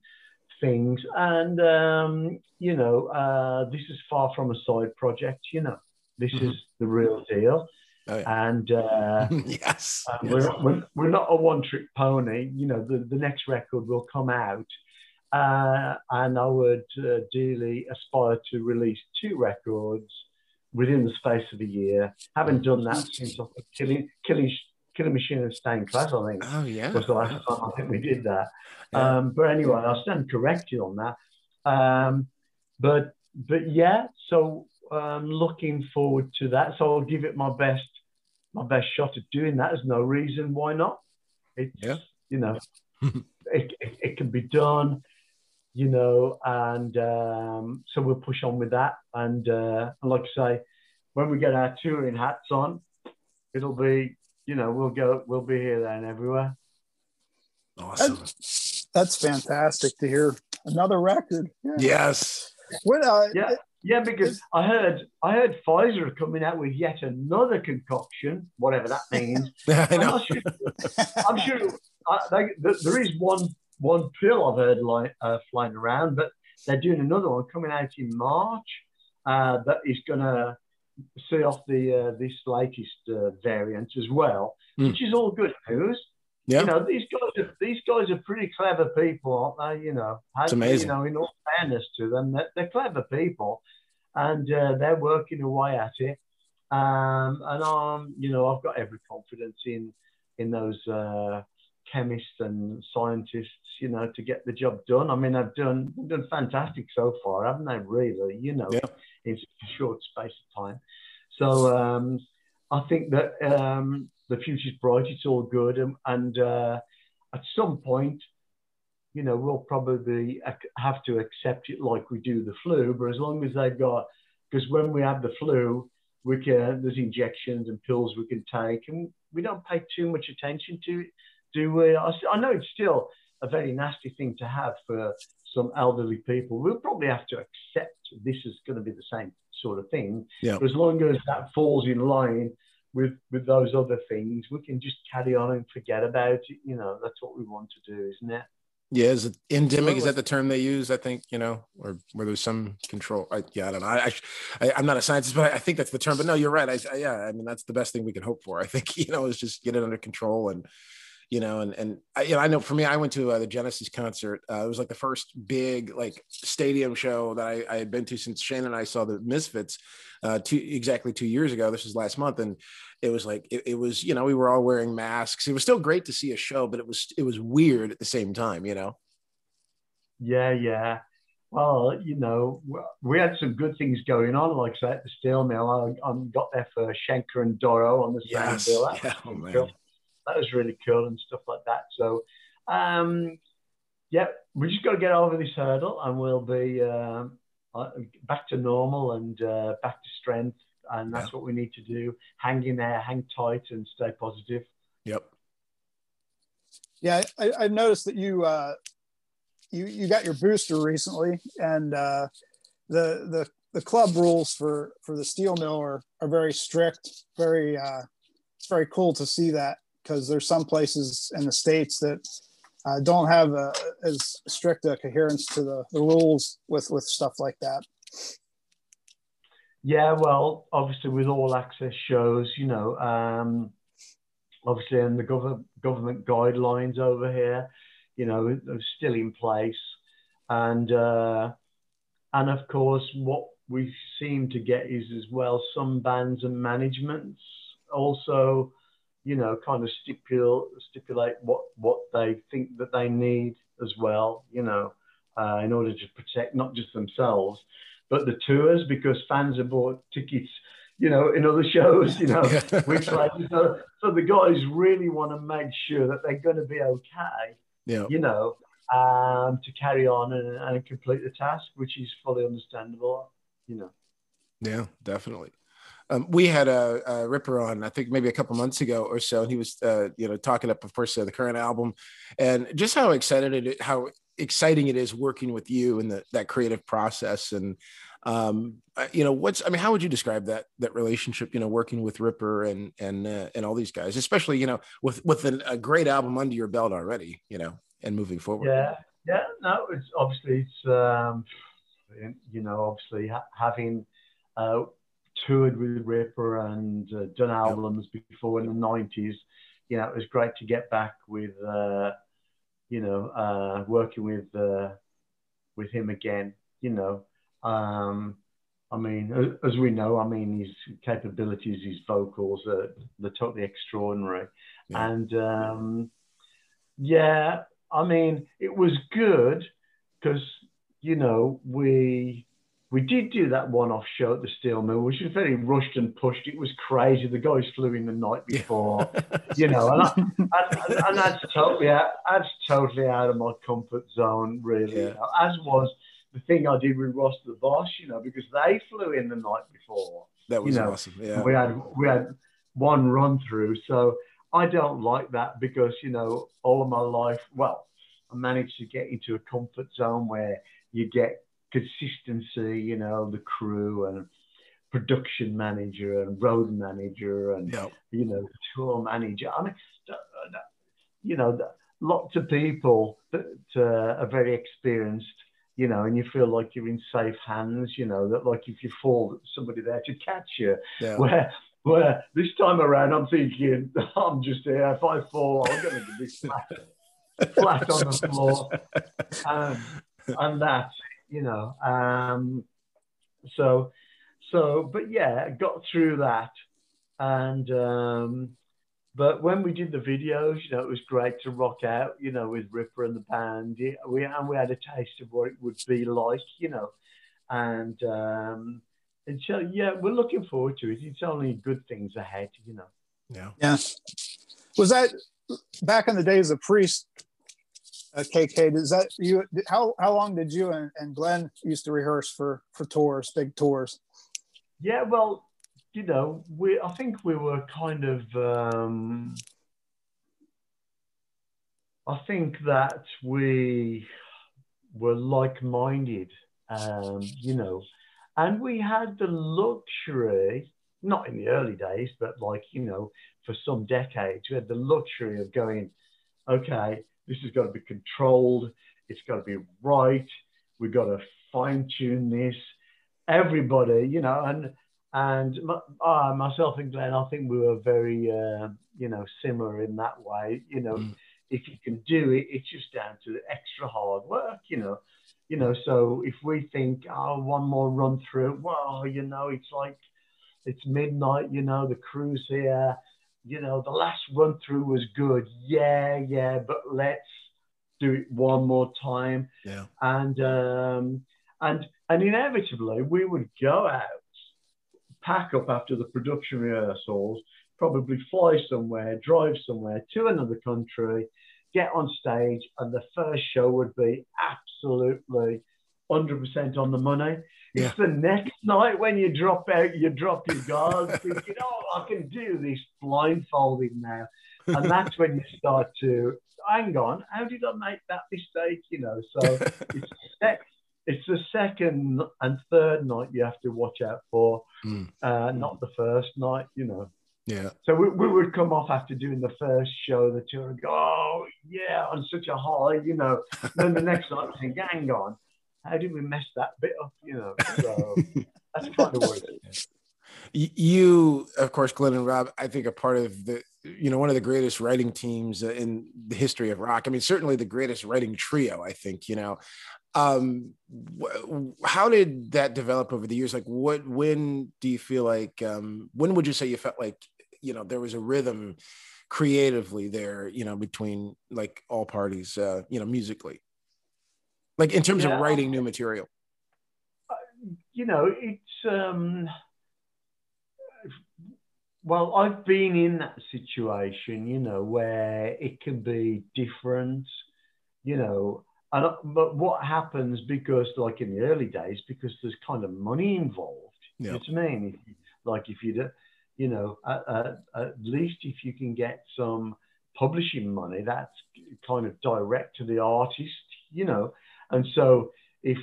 Speaker 5: things, and um, you know, uh, this is far from a side project, you know, this
Speaker 1: Mhm.
Speaker 5: is the real deal,
Speaker 1: Oh, yeah.
Speaker 5: and. Uh, [LAUGHS]
Speaker 1: yes.
Speaker 5: um,
Speaker 1: yes.
Speaker 5: we're, we're, we're not a one trick pony. You know, the, the next record will come out. Uh, and I would uh, dearly aspire to release two records within the space of a year. Haven't done that since I think Killing, Killing, Killing Machine and Stained Class, I think,
Speaker 1: Oh yeah.
Speaker 5: was the last time I think we did that.
Speaker 1: Yeah.
Speaker 5: Um, but anyway, I'll stand corrected on that. Um, but but yeah, so um, looking forward to that. So I'll give it my best my best shot at doing that. There's no reason why not. It's
Speaker 1: Yeah.
Speaker 5: you know [LAUGHS] it, it, it can be done, you know, and um, so we'll push on with that. And, uh, and like I say, when we get our touring hats on, it'll be you know we'll go we'll be here then everywhere.
Speaker 1: awesome.
Speaker 2: That's fantastic to hear. Another record. Yeah.
Speaker 1: Yes.
Speaker 2: What, uh,
Speaker 5: Yeah. Yeah, because I heard I heard Pfizer coming out with yet another concoction, whatever that means. [LAUGHS]
Speaker 1: I
Speaker 5: I'm sure. I'm sure uh, they, there is one one pill I've heard li- uh, flying around, but they're doing another one coming out in March uh, that is going to see off the uh, this latest uh, variant as well,
Speaker 1: Hmm.
Speaker 5: which is all good news.
Speaker 1: Yeah.
Speaker 5: You know, these guys are these guys are pretty clever people, aren't they? You know,
Speaker 1: It's amazing.
Speaker 5: You know, in all fairness to them, they're, they're clever people, and uh, they're working away at it. Um, and um, you know, I've got every confidence in in those uh, chemists and scientists, you know, to get the job done. I mean, they've done they've done fantastic so far, haven't they? Really, you know,
Speaker 1: Yeah.
Speaker 5: in a short space of time. So um, I think that um, the future's bright. It's all good, and, and uh, at some point, you know, we'll probably have to accept it like we do the flu. But as long as they've got, because when we have the flu, we can there's injections and pills we can take, and we don't pay too much attention to it, do we? I know it's still a very nasty thing to have for some elderly people. We'll probably have to accept this is going to be the same sort of thing.
Speaker 1: Yeah.
Speaker 5: But as long as that falls in line with with those other things, we can just carry on and forget about it. You know, that's what we want to do, isn't it?
Speaker 1: Yeah, is it endemic? Is that the term they use? I think you know, or where there's some control. I, yeah, I don't know. I, I, I, I'm not a scientist, but I think that's the term. But no, you're right. I, I, yeah, I mean that's the best thing we can hope for. I think [LAUGHS] you know is just get it under control and you know, and and I, you know, I know for me, I went to uh, the Genesis concert. Uh, it was like the first big like stadium show that I, I had been to since Shane and I saw the Misfits uh, two exactly two years ago. This was last month, and it was like it, it was you know we were all wearing masks. It was still great to see a show, but it was it was weird at the same time. You know.
Speaker 5: Yeah, yeah. Well, you know, we had some good things going on, like say at the steel mill. I, I got there for Schenker and Doro on the same
Speaker 1: Yes.
Speaker 5: bill. That,
Speaker 1: Yeah. Oh, man.
Speaker 5: Cool. that was really cool and stuff like that. So, um, yeah, we just got to get over this hurdle, and we'll be um, uh, back to normal and uh, back to strength. And that's what we need to do: hang in there, hang tight, and stay positive.
Speaker 1: Yep.
Speaker 2: Yeah, I, I've noticed that you uh, you you got your booster recently, and uh, the the the club rules for for the steel mill are, are very strict. Very uh, it's very cool to see that because there's some places in the states that uh, don't have a, as strict a coherence to the, the rules with with stuff like that.
Speaker 5: Yeah, well, obviously with all access shows, you know, um, obviously and the gov- government guidelines over here, you know, are still in place, and uh, and of course what we seem to get is as well some bands and managements also, you know, kind of stipulate stipulate what what they think that they need as well, you know, uh, in order to protect not just themselves but the tours because fans have bought tickets, you know, in other shows, you know, [LAUGHS] weeks later. So, so the guys really want to make sure that they're going to be okay,
Speaker 1: Yeah.
Speaker 5: you know, um, to carry on and, and complete the task, which is fully understandable, you know.
Speaker 1: Yeah, definitely. Um, we had a, a Ripper on, I think maybe a couple months ago or so, and he was, uh, you know, talking up, of course, uh, the current album, and just how excited it, how exciting it is working with you and that creative process. And Um, uh, you know, what's I mean, how would you describe that that relationship? You know, working with Ripper and and uh, and all these guys, especially you know with with an, a great album under your belt already. You know, and moving forward.
Speaker 5: Yeah, yeah. No, it's obviously it's um, you know obviously ha- having uh, toured with Ripper and uh, done albums before in the nineties. You know, it was great to get back with uh, you know uh, working with uh, with him again. You know, um, I mean, as we know, I mean his capabilities, his vocals, are they're totally extraordinary,
Speaker 1: Yeah.
Speaker 5: and um, yeah, I mean, it was good because you know we we did do that one-off show at the Steel Mill, which was very rushed and pushed. It was crazy. The guys flew in the night before, [LAUGHS] you know, and, I, and, and that's totally out, that's totally out of my comfort zone, really.
Speaker 1: Yeah.
Speaker 5: you know, as was the thing I did with Ross the Boss, you know, because they flew in the night before
Speaker 1: that was
Speaker 5: you know,
Speaker 1: awesome. Yeah.
Speaker 5: we had we had one run through. So I don't like that because you know all of my life. Well, I managed to get into a comfort zone where you get consistency. You know, the crew and production manager and road manager and
Speaker 1: Yeah.
Speaker 5: you know tour manager. I mean, you know, lots of people that uh, are very experienced. You know, and you feel like you're in safe hands. You know that, like if you fall, somebody there to catch you
Speaker 1: Yeah.
Speaker 5: where where this time around I'm thinking [LAUGHS] I'm just here. If I fall, I'm going to be flat, [LAUGHS] flat on the floor, um, and that's it, you know. Um, so so, but yeah, got through that, and um, but when we did the videos, you know, it was great to rock out, you know, with Ripper and the band. Yeah, we and we had a taste of what it would be like, you know, and um, and so yeah, we're looking forward to it. It's only good things ahead, you know.
Speaker 1: Yeah.
Speaker 2: Yeah. Was that back in the days of Priest? Uh, KK, does that you? How how long did you and, and Glenn used to rehearse for for tours, big tours?
Speaker 5: Yeah, well, you know, we I think we were kind of um I think that we were like-minded, um, you know, and we had the luxury, not in the early days, but like, you know, for some decades, we had the luxury of going, okay, this has got to be controlled, it's got to be right, we've got to fine-tune this. Everybody, you know, and and uh, myself and Glenn, I think we were very, uh, you know, similar in that way. You know,
Speaker 1: Mm.
Speaker 5: if you can do it, it's just down to the extra hard work. You know, you know. So if we think, oh, one more run through, well, you know, it's like it's midnight. You know, the crew's here. You know, the last run through was good. Yeah, yeah, but let's do it one more time
Speaker 1: Yeah.
Speaker 5: and um, and and inevitably we would go out, pack up after the production rehearsals, probably fly somewhere, drive somewhere to another country, get on stage, and the first show would be absolutely 100% on the money.
Speaker 1: Yeah.
Speaker 5: It's the next night when you drop out, you drop your guards, [LAUGHS] thinking, "Oh, I can do this blindfolded now," and that's when you start to hang on. How did I make that mistake? You know, so [LAUGHS] it's sec- it's the second and third night you have to watch out for,
Speaker 1: Mm.
Speaker 5: uh, not the first night. You know.
Speaker 1: Yeah.
Speaker 5: So we, we would come off after doing the first show, the tour, and go, oh, yeah, on such a high, you know. then the next night, I think, hang on, how did we mess that bit up, you know? [LAUGHS] So that's kind of what it is.
Speaker 1: You of course glenn and rob i think are part of the you know one of the greatest writing teams uh, in the history of rock i mean certainly the greatest writing trio i think you know um how did that develop over the years like what when do you feel like um when would you say you felt like you know there was a rhythm creatively there you know between like all parties uh you know musically like in terms
Speaker 5: Yeah.
Speaker 1: of writing new material
Speaker 5: you know, it's um well, I've been in that situation, you know, where it can be different, you know, and uh, but what happens because like in the early days, because there's kind of money involved.
Speaker 1: Yeah.
Speaker 5: You know what I mean? If like if you, do- you know, at, at, at least if you can get some publishing money, that's kind of direct to the artist, you know, and so if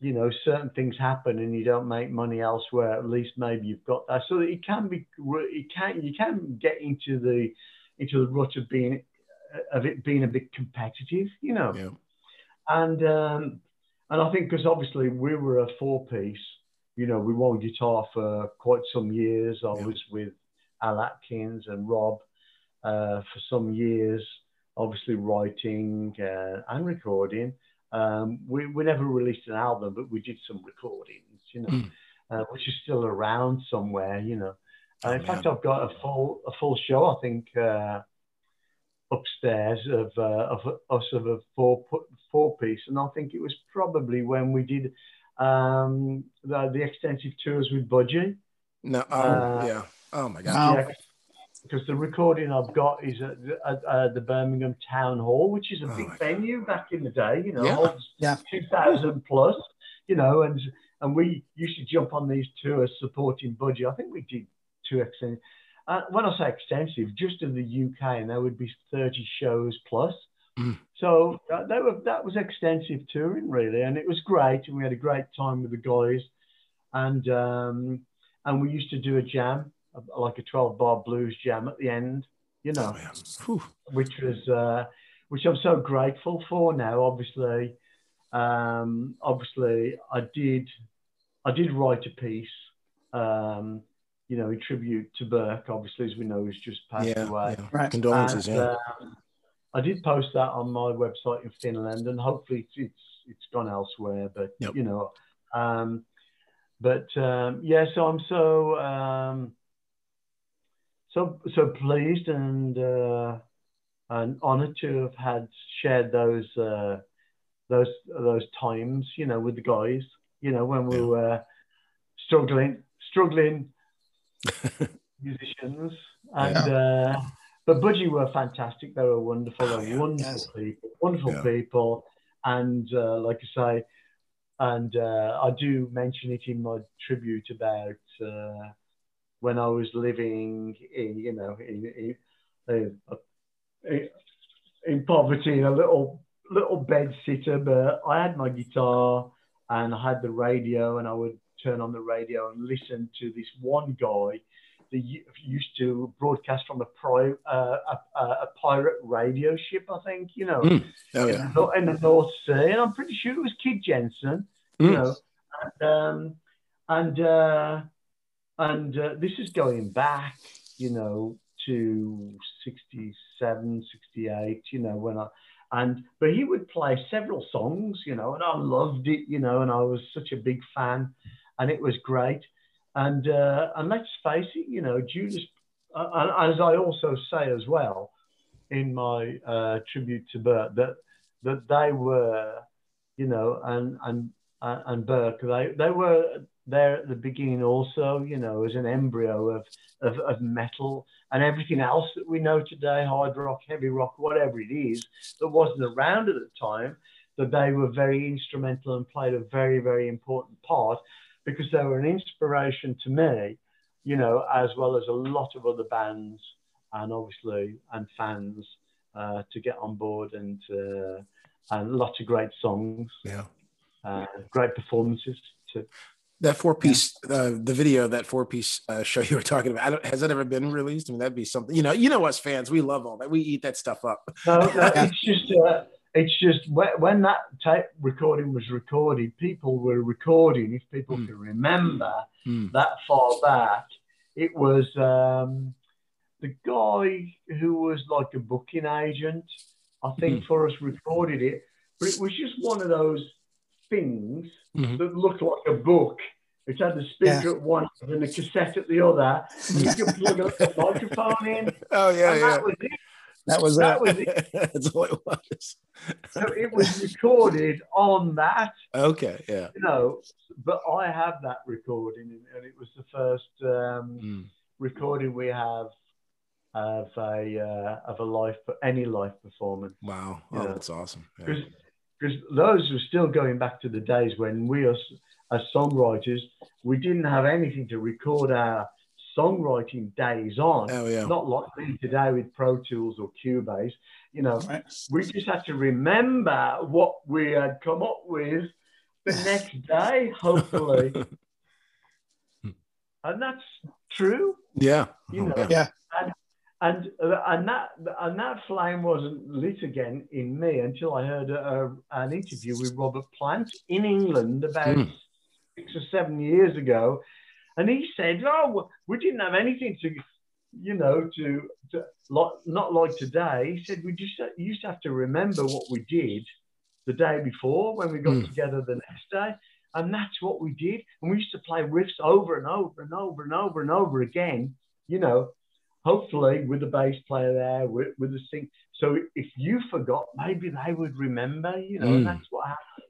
Speaker 5: you know certain things happen and you don't make money elsewhere at least maybe you've got that so it can be it can you can get into the into the rut of being of it being a bit competitive you know
Speaker 1: Yeah.
Speaker 5: and um and i think because obviously we were a four piece you know we one guitar for quite some years i
Speaker 1: Yeah.
Speaker 5: was with al atkins and rob uh, for some years obviously writing uh, and recording um, we, we never released an album, but we did some recordings, you know,
Speaker 1: Mm.
Speaker 5: uh, which is still around somewhere, you know. Uh,
Speaker 1: Oh,
Speaker 5: in fact. I've got a full a full show, I think, uh, upstairs of uh, of us of a four four piece, and I think it was probably when we did um, the, the extensive tours with Budgie.
Speaker 1: No, oh,
Speaker 5: Uh,
Speaker 1: yeah. Oh my God.
Speaker 2: Wow.
Speaker 5: Yeah, because the recording I've got is at, the- at uh, the Birmingham Town Hall, which is a
Speaker 1: Oh
Speaker 5: big
Speaker 1: my
Speaker 5: venue back in the day. You know,
Speaker 1: Yeah.
Speaker 5: holds
Speaker 2: Yeah.
Speaker 5: two thousand plus. You know, and and we used to jump on these tours supporting Budgie. I think we did two extensive. Uh, when I say extensive, just in the UK, and there would be thirty shows plus.
Speaker 1: Mm.
Speaker 5: So uh, that, were, that was extensive touring, really, and it was great, and we had a great time with the guys, and um, and we used to do a jam, a- like a twelve bar blues jam at the end, you
Speaker 1: Oh,
Speaker 5: know,
Speaker 1: man. Whew.
Speaker 5: which was uh, which I'm so grateful for now. Obviously, um, obviously, I did I did write a piece, um, you know, in tribute to Burke. Obviously, as we know, he's just passed
Speaker 1: Yeah,
Speaker 5: away.
Speaker 1: yeah.
Speaker 2: Right.
Speaker 1: Condolences.
Speaker 5: And,
Speaker 1: yeah.
Speaker 5: um, I did post that on my website in Finland, and hopefully it's it's, it's gone elsewhere. But
Speaker 1: Yep.
Speaker 5: you know, um, but um, yeah, so I'm so um, so so pleased and uh, and honoured to have had shared those uh, those those times, you know, with the guys, you know, when we
Speaker 1: Yeah.
Speaker 5: were struggling struggling [LAUGHS] musicians and. Uh, but Budgie were fantastic. They were wonderful. They
Speaker 1: Oh, yeah.
Speaker 5: wonderful
Speaker 2: Yes.
Speaker 5: people. Wonderful
Speaker 1: Yeah.
Speaker 5: people. And uh, like I say, and uh, I do mention it in my tribute about uh, when I was living in, you know, in in, in, in poverty, in a little little bed sitter. But I had my guitar and I had the radio, and I would turn on the radio and listen to this one guy that used to broadcast from a, pri- uh, a, a, pirate radio ship, I think, you know,
Speaker 1: Mm. Oh yeah.
Speaker 5: in the North Sea. And I'm pretty sure it was Kid Jensen, you
Speaker 1: Mm.
Speaker 5: know. And, um, and, uh, and uh, this is going back, you know, to 67, 68, you know, when I, and, but he would play several songs, you know, and I loved it, you know, and I was such a big fan and it was great. And, uh, and let's face it, you know, Judas, uh, and as I also say as well in my uh, tribute to Bert, that, that they were, you know, and, and, uh, and Burke, they, they were there at the beginning also, you know, as an embryo of, of, of metal and everything else that we know today, hard rock, heavy rock, whatever it is, that wasn't around at the time, that they were very instrumental and played a very, very important part because they were an inspiration to me, you know, as well as a lot of other bands and obviously and fans uh, to get on board and uh, and lots of great songs,
Speaker 1: Yeah.
Speaker 5: uh, great performances. To,
Speaker 1: That four piece, uh, the video, that four piece uh, show you were talking about, I don't, has that ever been released? I mean, that'd be something. You know, you know us fans, we love all that. We eat that stuff up.
Speaker 5: no, no, [LAUGHS] it's just uh, it's just when, when that tape recording was recorded, people were recording. If people
Speaker 1: Mm.
Speaker 5: can remember
Speaker 1: Mm.
Speaker 5: that far back, it was um, the guy who was like a booking agent. I think for us recorded it, but it was just one of those things
Speaker 1: Mhm.
Speaker 5: that looked like a book. It had the speaker at one end and a cassette at the other. You could plug a little [LAUGHS] microphone in.
Speaker 1: Oh yeah,
Speaker 5: and
Speaker 1: yeah.
Speaker 5: that was it.
Speaker 2: That was
Speaker 5: That
Speaker 2: it.
Speaker 5: was it. [LAUGHS]
Speaker 1: That's all it was.
Speaker 5: So it was recorded on that,
Speaker 1: Okay, yeah.
Speaker 5: you know. But I have that recording, and it was the first um,
Speaker 1: Mm.
Speaker 5: recording we have of a uh, of a live any live performance.
Speaker 1: Wow. Oh,
Speaker 5: Yeah.
Speaker 1: that's awesome. Yeah.
Speaker 5: Because those were still going back to the days when we as as songwriters we didn't have anything to record our songwriting days on.
Speaker 1: Oh yeah.
Speaker 5: Not like me today with Pro Tools or Cubase. You know,
Speaker 2: Right.
Speaker 5: we just had to remember what we had come up with the next day, hopefully. [LAUGHS] and that's true,
Speaker 1: Yeah.
Speaker 5: you know.
Speaker 2: Yeah.
Speaker 5: And uh, and that and that flame wasn't lit again in me until I heard a, a- an interview with Robert Plant in England about
Speaker 1: Hmm.
Speaker 5: six or seven years ago, and he said, "Oh, we didn't have anything to, you know, to, to like, not like today." He said, "We just used to have to remember what we did the day before when we got
Speaker 1: Hmm.
Speaker 5: together the next day." And that's what we did. And we used to play riffs over and over and over and over and over again, you know, hopefully with the bass player there, with, with the sing. So if you forgot, maybe they would remember, you know,
Speaker 1: Mm.
Speaker 5: and that's what happened.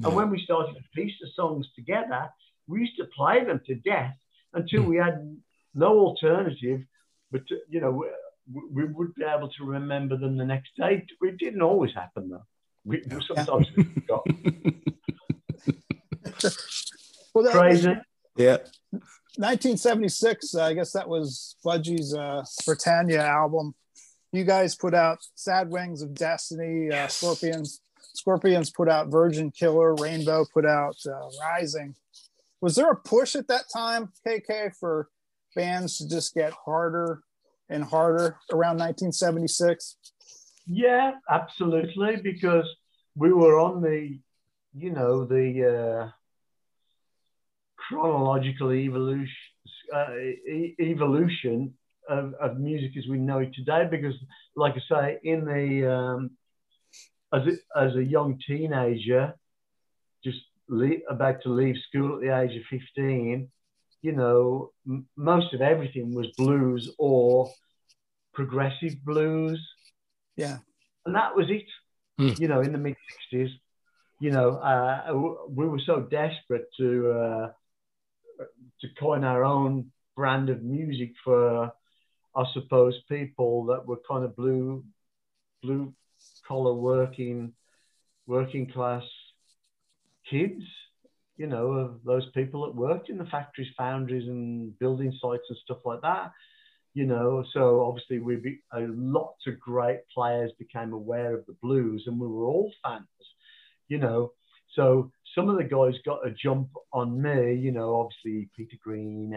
Speaker 1: Yeah.
Speaker 5: And when we started to piece the songs together, we used to play them to death until
Speaker 1: Mm.
Speaker 5: we had no alternative, but, to, you know, we, we would be able to remember them the next day. It didn't always happen, though. We, Sometimes we forgot. [LAUGHS]
Speaker 2: Well, that,
Speaker 5: Crazy.
Speaker 1: yeah.
Speaker 2: 1976, uh, I guess that was Budgie's uh, Britannia album. You guys put out Sad Wings of Destiny, uh,
Speaker 1: Yes.
Speaker 2: Scorpions. Scorpions put out Virgin Killer, Rainbow put out uh, Rising. Was there a push at that time, KK, for bands to just get harder and harder around 1976?
Speaker 5: Yeah, absolutely. Because we were on the, you know, the uh, chronological evolution, uh, e- evolution of, of music as we know it today. Because, like I say, in the um, as a, as a young teenager, just le- about to leave school at the age of fifteen, you know, m- most of everything was blues or progressive blues
Speaker 2: Yeah.
Speaker 5: and that was it.
Speaker 1: Hmm.
Speaker 5: You know, in the mid '60s, you know, uh, we were so desperate to uh, to coin our own brand of music for, I suppose, people that were kind of blue, blue collar working, working class kids. You know, of those people that worked in the factories, foundries, and building sites and stuff like that you know so obviously we be, a lots of great players became aware of the blues and we were all fans you know so some of the guys got a jump on me you know obviously peter green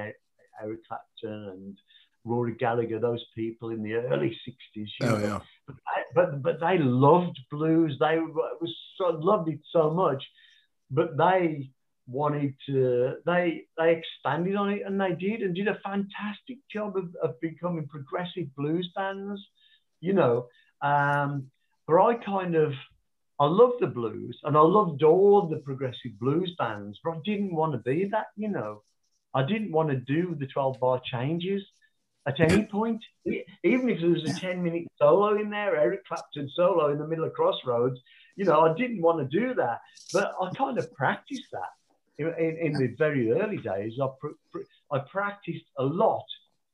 Speaker 5: eric clapton and rory gallagher those people in the early 60s you
Speaker 1: Oh
Speaker 5: know.
Speaker 1: yeah.
Speaker 5: but, I, but but they loved blues they it was so loved it so much but they wanted to they they expanded on it and they did and did a fantastic job of, of becoming progressive blues bands you know um but i kind of i love the blues and i loved all the progressive blues bands but i didn't want to be that you know. I didn't want to do the 12 bar changes at any point. Even if there was a 10 minute solo in there eric clapton solo in the middle of crossroads you know i didn't want to do that. But i kind of practiced that in, in, in the very early days, I, pr- pr- I practiced a lot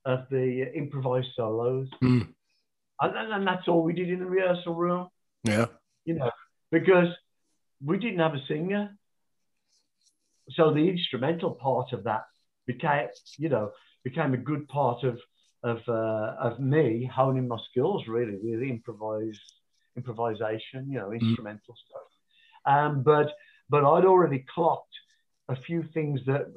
Speaker 5: of the improvised solos,
Speaker 1: Mm.
Speaker 5: and, and, and that's all we did in the rehearsal room,
Speaker 1: Yeah.
Speaker 5: you know, because we didn't have a singer. So the instrumental part of that became, you know, became a good part of of uh, of me honing my skills really with improvise improvisation, you know, instrumental stuff. Um, but but I'd already clocked a few things that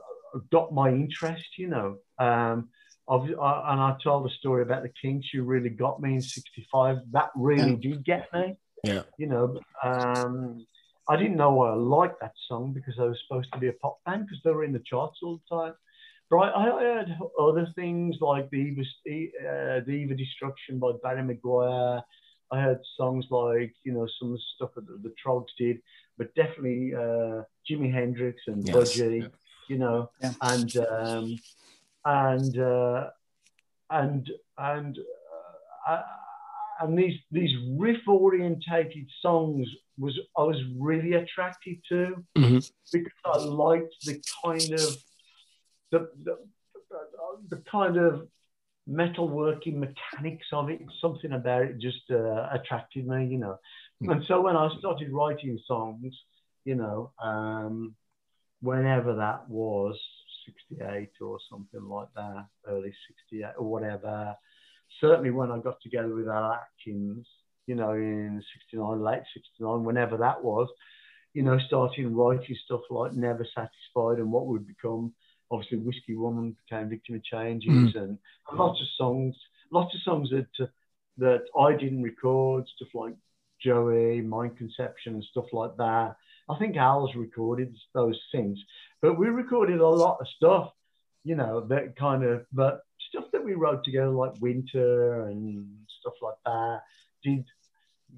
Speaker 5: got my interest, you know. Um, uh, and I told a story about the Kinks who really got me in '65. That really did get me.
Speaker 1: Yeah.
Speaker 5: You know, um, I didn't know I liked that song because I was supposed to be a pop band because they were in the charts all the time. But I, I heard other things like the Eva, uh, the Eve of Destruction by Barry McGuire. I heard songs like you know some of the stuff that the, the Troggs did, but definitely uh, Jimi Hendrix and
Speaker 1: Yes.
Speaker 5: Budgie, you know,
Speaker 2: Yeah.
Speaker 5: and um, and uh, and and uh, uh, and these these riff orientated songs was I was really attracted to
Speaker 1: Mhm.
Speaker 5: because I liked the kind of the, the, the kind of metalworking mechanics of it. Something about it just uh, attracted me, you know.
Speaker 1: Mm.
Speaker 5: And so when I started writing songs, you know, um, whenever that was, 68 or something like that, early 68 or whatever. Certainly when I got together with Al Atkins, you know, in 69, late 69, whenever that was, you know, starting writing stuff like Never Satisfied and what would become obviously Whiskey Woman became Victim of Changes mm. and lots of songs, lots of songs that uh, that I didn't record, stuff like Joey, Mind Conception and stuff like that. I think Al's recorded those things, but we recorded a lot of stuff, you know, that kind of, but we wrote together like Winter and stuff like that. Did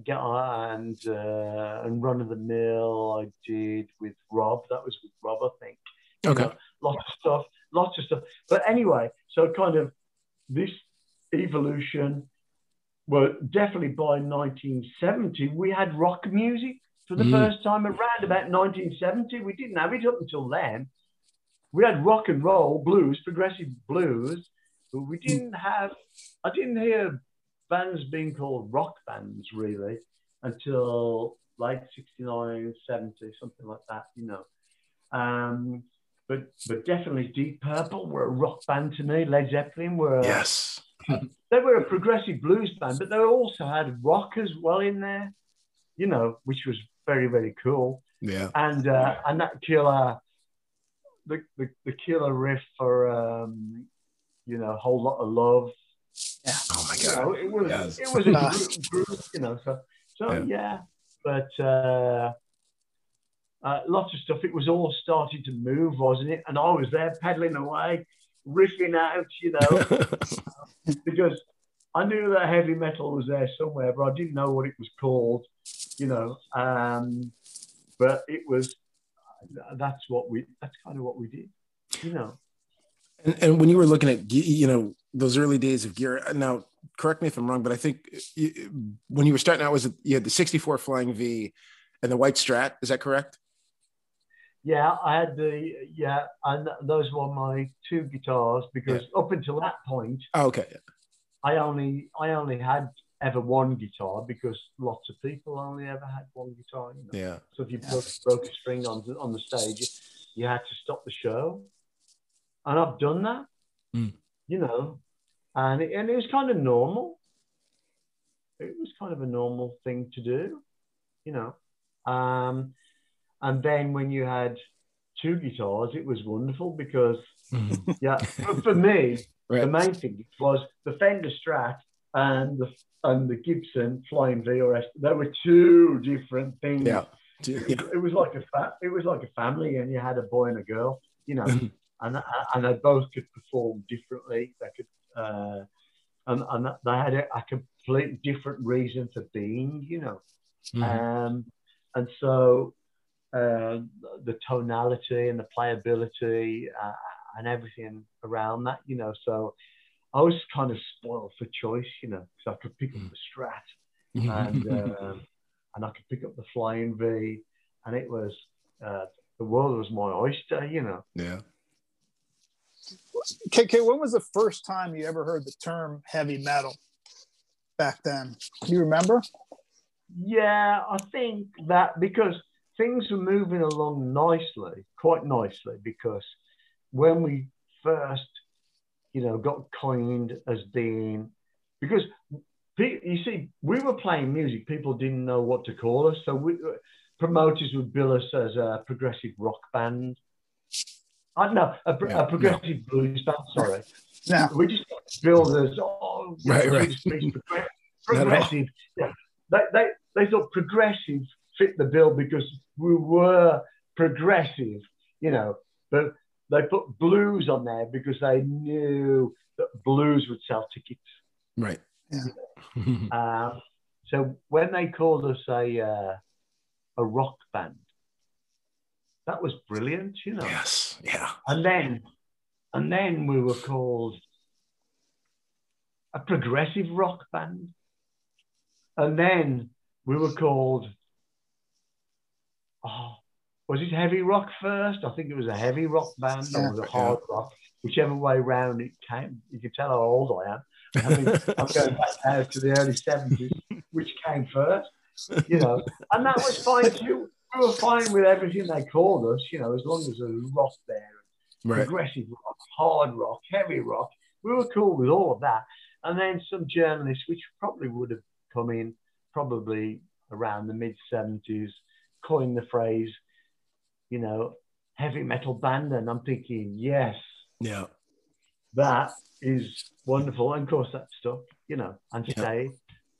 Speaker 5: get on and uh, and Run of the Mill. I did with Rob. That was with Rob, I think. You
Speaker 1: Okay.
Speaker 5: know, lots of stuff, lots of stuff. But anyway, so kind of this evolution. Well, definitely by 1970, we had rock music for the
Speaker 1: Mm.
Speaker 5: first time around about 1970. We didn't have it up until then. We had rock and roll, blues, progressive blues, but we didn't have, I didn't hear bands being called rock bands really until like 69, 70, something like that, you know. Um, but but definitely Deep Purple were a rock band to me. Led Zeppelin were
Speaker 1: Yes. [LAUGHS]
Speaker 5: they were a progressive blues band, but they also had rock as well in there, you know, which was very very cool.
Speaker 1: Yeah.
Speaker 5: And uh, and that killer, the, the the killer riff for um, you know, a whole lot of love. Yeah.
Speaker 1: Oh my
Speaker 5: You
Speaker 1: God.
Speaker 5: know, it was
Speaker 1: Yes.
Speaker 5: it was a
Speaker 2: Uh,
Speaker 5: group, group, you know. So so
Speaker 1: Yeah.
Speaker 5: yeah, but. Uh, uh, lots of stuff. It was all starting to move, wasn't it? And I was there pedaling away, riffing out, you know, [LAUGHS] because I knew that heavy metal was there somewhere, but I didn't know what it was called, you know. Um, but it was that's what we that's kind of what we did, you know.
Speaker 1: And, and when you were looking at you know those early days of gear, now correct me if I'm wrong, but I think you, when you were starting out, was it you had the '64 Flying V and the White Strat? Is that correct?
Speaker 5: Yeah, I had the yeah, and those were my two guitars because up until that point,
Speaker 1: Oh, okay.
Speaker 5: I only I only had ever one guitar because lots of people only ever had one guitar. You know?
Speaker 1: Yeah.
Speaker 5: So if you broke, broke a string on on the stage, you had to stop the show. And I've done that,
Speaker 1: Mm.
Speaker 5: you know, and it, and it was kind of normal. It was kind of a normal thing to do, you know. Um, and then when you had two guitars, it was wonderful because,
Speaker 1: Mhm.
Speaker 5: yeah, for, for me, the main thing was the Fender Strat and the and the Gibson Flying VRS. They were two different things.
Speaker 1: Yeah.
Speaker 5: It, it was like a fa- it was like a family, and you had a boy and a girl, you know, and and they both could perform differently. They could, uh, and and they had a, a complete different reason for being, you know.
Speaker 1: Mhm.
Speaker 5: Um, and so uh, the tonality and the playability uh, and everything around that, you know. So I was kind of spoiled for choice, you know, because I could pick up the Strat and [LAUGHS] um, and I could pick up the Flying V, and it was uh, the world was my oyster, you know.
Speaker 1: yeah.
Speaker 2: KK, when was the first time you ever heard the term heavy metal back then? Do you remember?
Speaker 5: Yeah, I think that because things were moving along nicely, quite nicely, because when we first, you know, got coined as being, because you see, we were playing music, people didn't know what to call us, so we, promoters would bill us as a progressive rock band. I no, a, pro-
Speaker 1: Yeah,
Speaker 5: a progressive blues band. Sorry,
Speaker 2: No.
Speaker 5: we just billed as oh,
Speaker 1: Right, right.
Speaker 5: progressive.
Speaker 1: Not at all.
Speaker 5: progressive. Yeah, they, they they thought progressive fit the bill because we were progressive, you know. But they put blues on there because they knew that blues would sell tickets.
Speaker 1: Right.
Speaker 2: Yeah. [LAUGHS]
Speaker 5: Um, so when they called us a uh, a rock band, that was brilliant, you know.
Speaker 1: yes. Yeah.
Speaker 5: And then, and then we were called a progressive rock band. And then we were called, oh, was it heavy rock first? I think it was a heavy rock band or was it hard rock? Whichever way round it came. You can tell how old I am. I mean, I'm [LAUGHS] going back now to the early 70s, which came first, you know. And that was fine too. We were fine with everything they called us, you know, as long as there was rock there
Speaker 1: Right.
Speaker 5: progressive rock, hard rock, heavy rock. We were cool with all of that. And then some journalists, which probably would have come in probably around the mid 70s, coined the phrase, you know, heavy metal band, and I'm thinking, yes,
Speaker 1: Yeah.
Speaker 5: that is wonderful. And of course, that stuck, you know, and
Speaker 1: Yeah.
Speaker 5: stayed.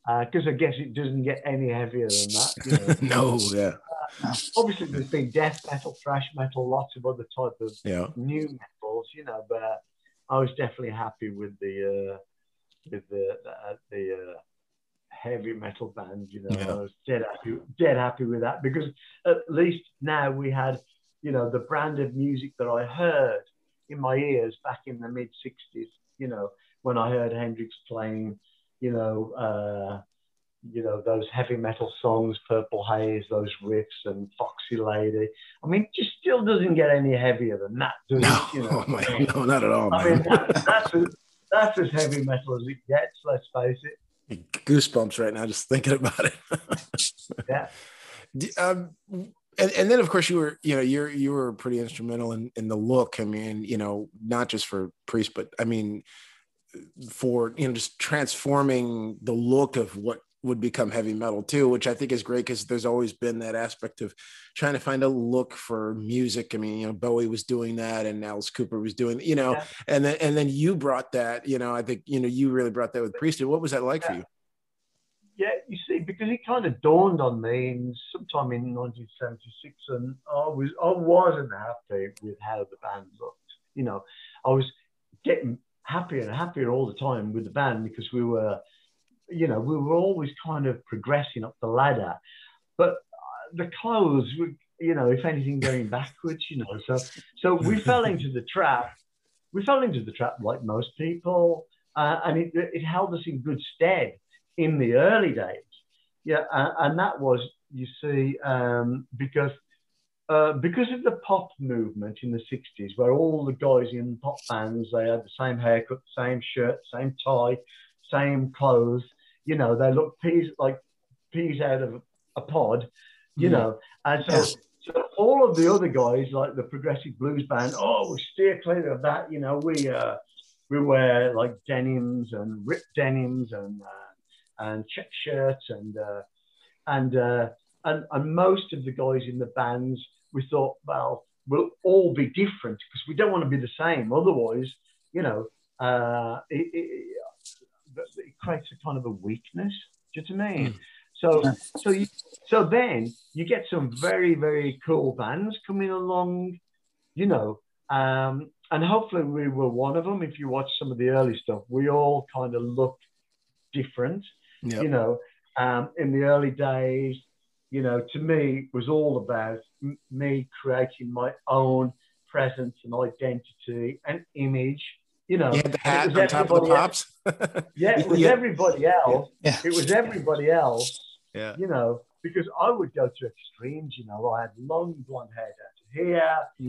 Speaker 5: Because uh, I guess it doesn't get any heavier than that. You [LAUGHS] know.
Speaker 1: no. Yeah.
Speaker 5: Obviously, there's been death metal, thrash metal, lots of other type of
Speaker 1: Yeah.
Speaker 5: new metals, you know. But I was definitely happy with the uh, with the uh, the uh, heavy metal band. You know,
Speaker 1: Yeah.
Speaker 5: I was dead happy, dead happy with that because at least now we had, you know, the brand of music that I heard in my ears back in the mid '60s. You know, when I heard Hendrix playing, you know. Uh, you know those heavy metal songs, Purple Haze, those riffs, and Foxy Lady. I mean, it just still doesn't get any heavier than that, does
Speaker 1: No,
Speaker 5: it? You know, [LAUGHS]
Speaker 1: oh, no, not at all,
Speaker 5: I
Speaker 1: man.
Speaker 5: mean, that, that's as, that's as heavy metal as it gets. Let's face it.
Speaker 1: Goosebumps right now just thinking about it. [LAUGHS]
Speaker 5: Yeah.
Speaker 1: Um, and, and then of course you were you know you're you were pretty instrumental in in the look i mean you know not just for priest but i mean for you know just transforming the look of what would become heavy metal too which i think is great because there's always been that aspect of trying to find a look for music i mean you know bowie was doing that and alice cooper was doing you know
Speaker 5: Yeah.
Speaker 1: and then and then you brought that you know i think you know you really brought that with priesthood what was that like for you
Speaker 5: Yeah, you see, because it kind of dawned on me in sometime in 1976, and I was I wasn't happy with how the band looked. You know, I was getting happier and happier all the time with the band because we were, you know, we were always kind of progressing up the ladder, but uh, the clothes were, you know, if anything, going [LAUGHS] backwards. You know, so so we [LAUGHS] fell into the trap. We fell into the trap like most people, uh, and it, it held us in good stead in the early days. Yeah, and, and that was, you see, um, because uh, because of the pop movement in the 60s, where all the guys in pop bands, they had the same haircut, same shirt, same tie, same clothes, you know, they look peas like peas out of a pod, you
Speaker 1: Mhm.
Speaker 5: know. And so,
Speaker 1: Yes.
Speaker 5: so all of the other guys, like the progressive blues band, oh, we steer clear of that, you know, we uh, we wear like denims and ripped denims and uh, and check shirts and uh, and, uh, and and most of the guys in the bands we thought well we'll all be different because we don't want to be the same otherwise you know uh, it, it, it creates a kind of a weakness. Do you know what I mean? So so you, so then you get some very very cool bands coming along you know um, and hopefully we were one of them. If you watch some of the early stuff we all kind of look different
Speaker 1: yeah.
Speaker 5: you know, um, in the early days, you know, to me it was all about m- me creating my own presence and identity and image. You know,
Speaker 1: you had the hat on top of the
Speaker 5: everybody else-
Speaker 1: pops [LAUGHS]
Speaker 5: Yeah, it was
Speaker 1: Yeah.
Speaker 5: everybody else.
Speaker 2: Yeah.
Speaker 5: It was everybody else.
Speaker 1: yeah
Speaker 5: You know, because I would go to extremes. You know, I had long blonde hair down to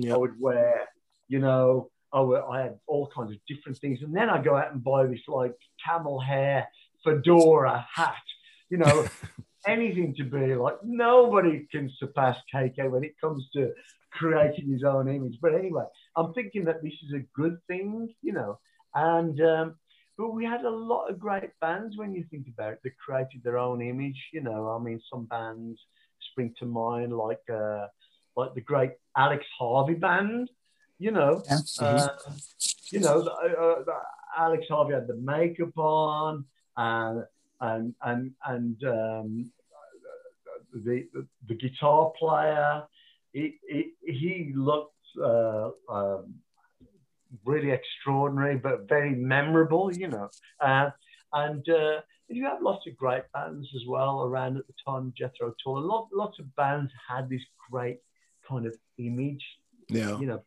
Speaker 5: here. I would wear, you know, I, would, I had all kinds of different things. And then I go out and buy this like camel hair fedora hat, you know, [LAUGHS] anything to be like, nobody can surpass KK when it comes to creating his own image. But anyway, I'm thinking that this is a good thing, you know, and, um, but we had a lot of great bands when you think about it that created their own image. You know, I mean, some bands spring to mind like uh, like the great Alex Harvey band. You know, uh, you know, uh, the Alex Harvey had the makeup on, and and and and um, the, the the guitar player. He he, he looked uh, um, really extraordinary, but very memorable. You know, uh, and uh, you have lots of great bands as well around at the time. Jethro Tull, a lot lots of bands had this great kind of image
Speaker 1: yeah
Speaker 5: you know,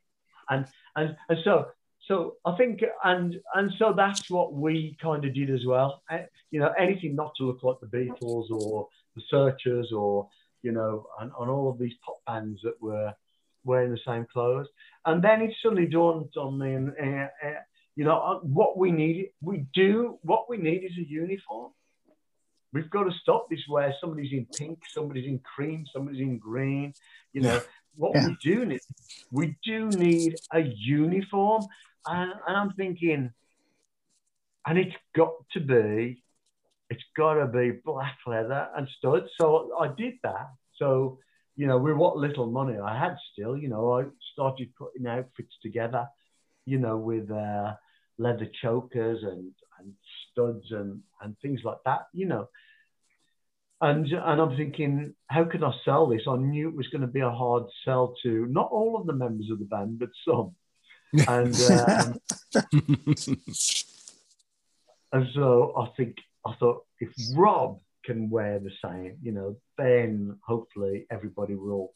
Speaker 5: and and and so so I think and and so that's what we kind of did as well. Uh, you know, anything not to look like the Beatles or the Searchers or you know, and, and all of these pop bands that were wearing the same clothes. And then it suddenly dawned on me, and uh, uh, you know, uh, what we need, we do what we need is a uniform. We've got to stop this where somebody's in pink, somebody's in cream, somebody's in green. You know, what
Speaker 2: Yeah.
Speaker 5: we do need, we do need a uniform. And, and I'm thinking, and it's got to be, it's got to be black leather and studs. So I did that. So you know, with what little money I had still, you know, I started putting outfits together, you know, with uh, leather chokers and, and studs and, and things like that, you know. And, and I'm thinking, how can I sell this? I knew it was going to be a hard sell to not all of the members of the band, but some. And um, [LAUGHS] and so I think I thought if Rob can wear the same, you know, then hopefully everybody will,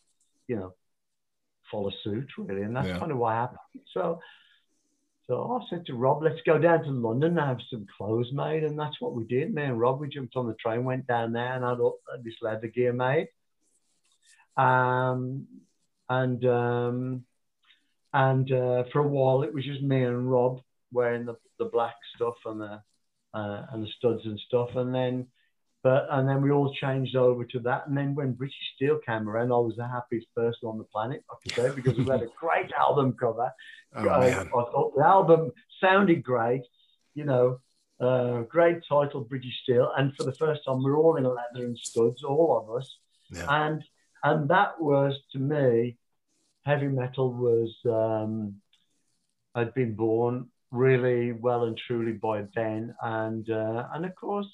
Speaker 5: you know, follow suit really. And that's
Speaker 1: Yeah.
Speaker 5: kind of what happened. So so I said to Rob, let's go down to London and have some clothes made. And that's what we did. Me and Rob, we jumped on the train, went down there and had all- this leather gear made. Um, and um, and uh, for a while it was just me and Rob wearing the, the black stuff and the uh, and the studs and stuff. And then, but and then we all changed over to that. And then when British Steel came around, I was the happiest person on the planet, I could say, because we had a great album cover.
Speaker 1: Oh,
Speaker 5: I. I thought the album sounded great, you know, uh, great title, British Steel. And for the first time, we're all in leather and studs, all of us.
Speaker 1: Yeah.
Speaker 5: And and that was to me, heavy metal was um, had been born really well and truly by then, and uh, and of course,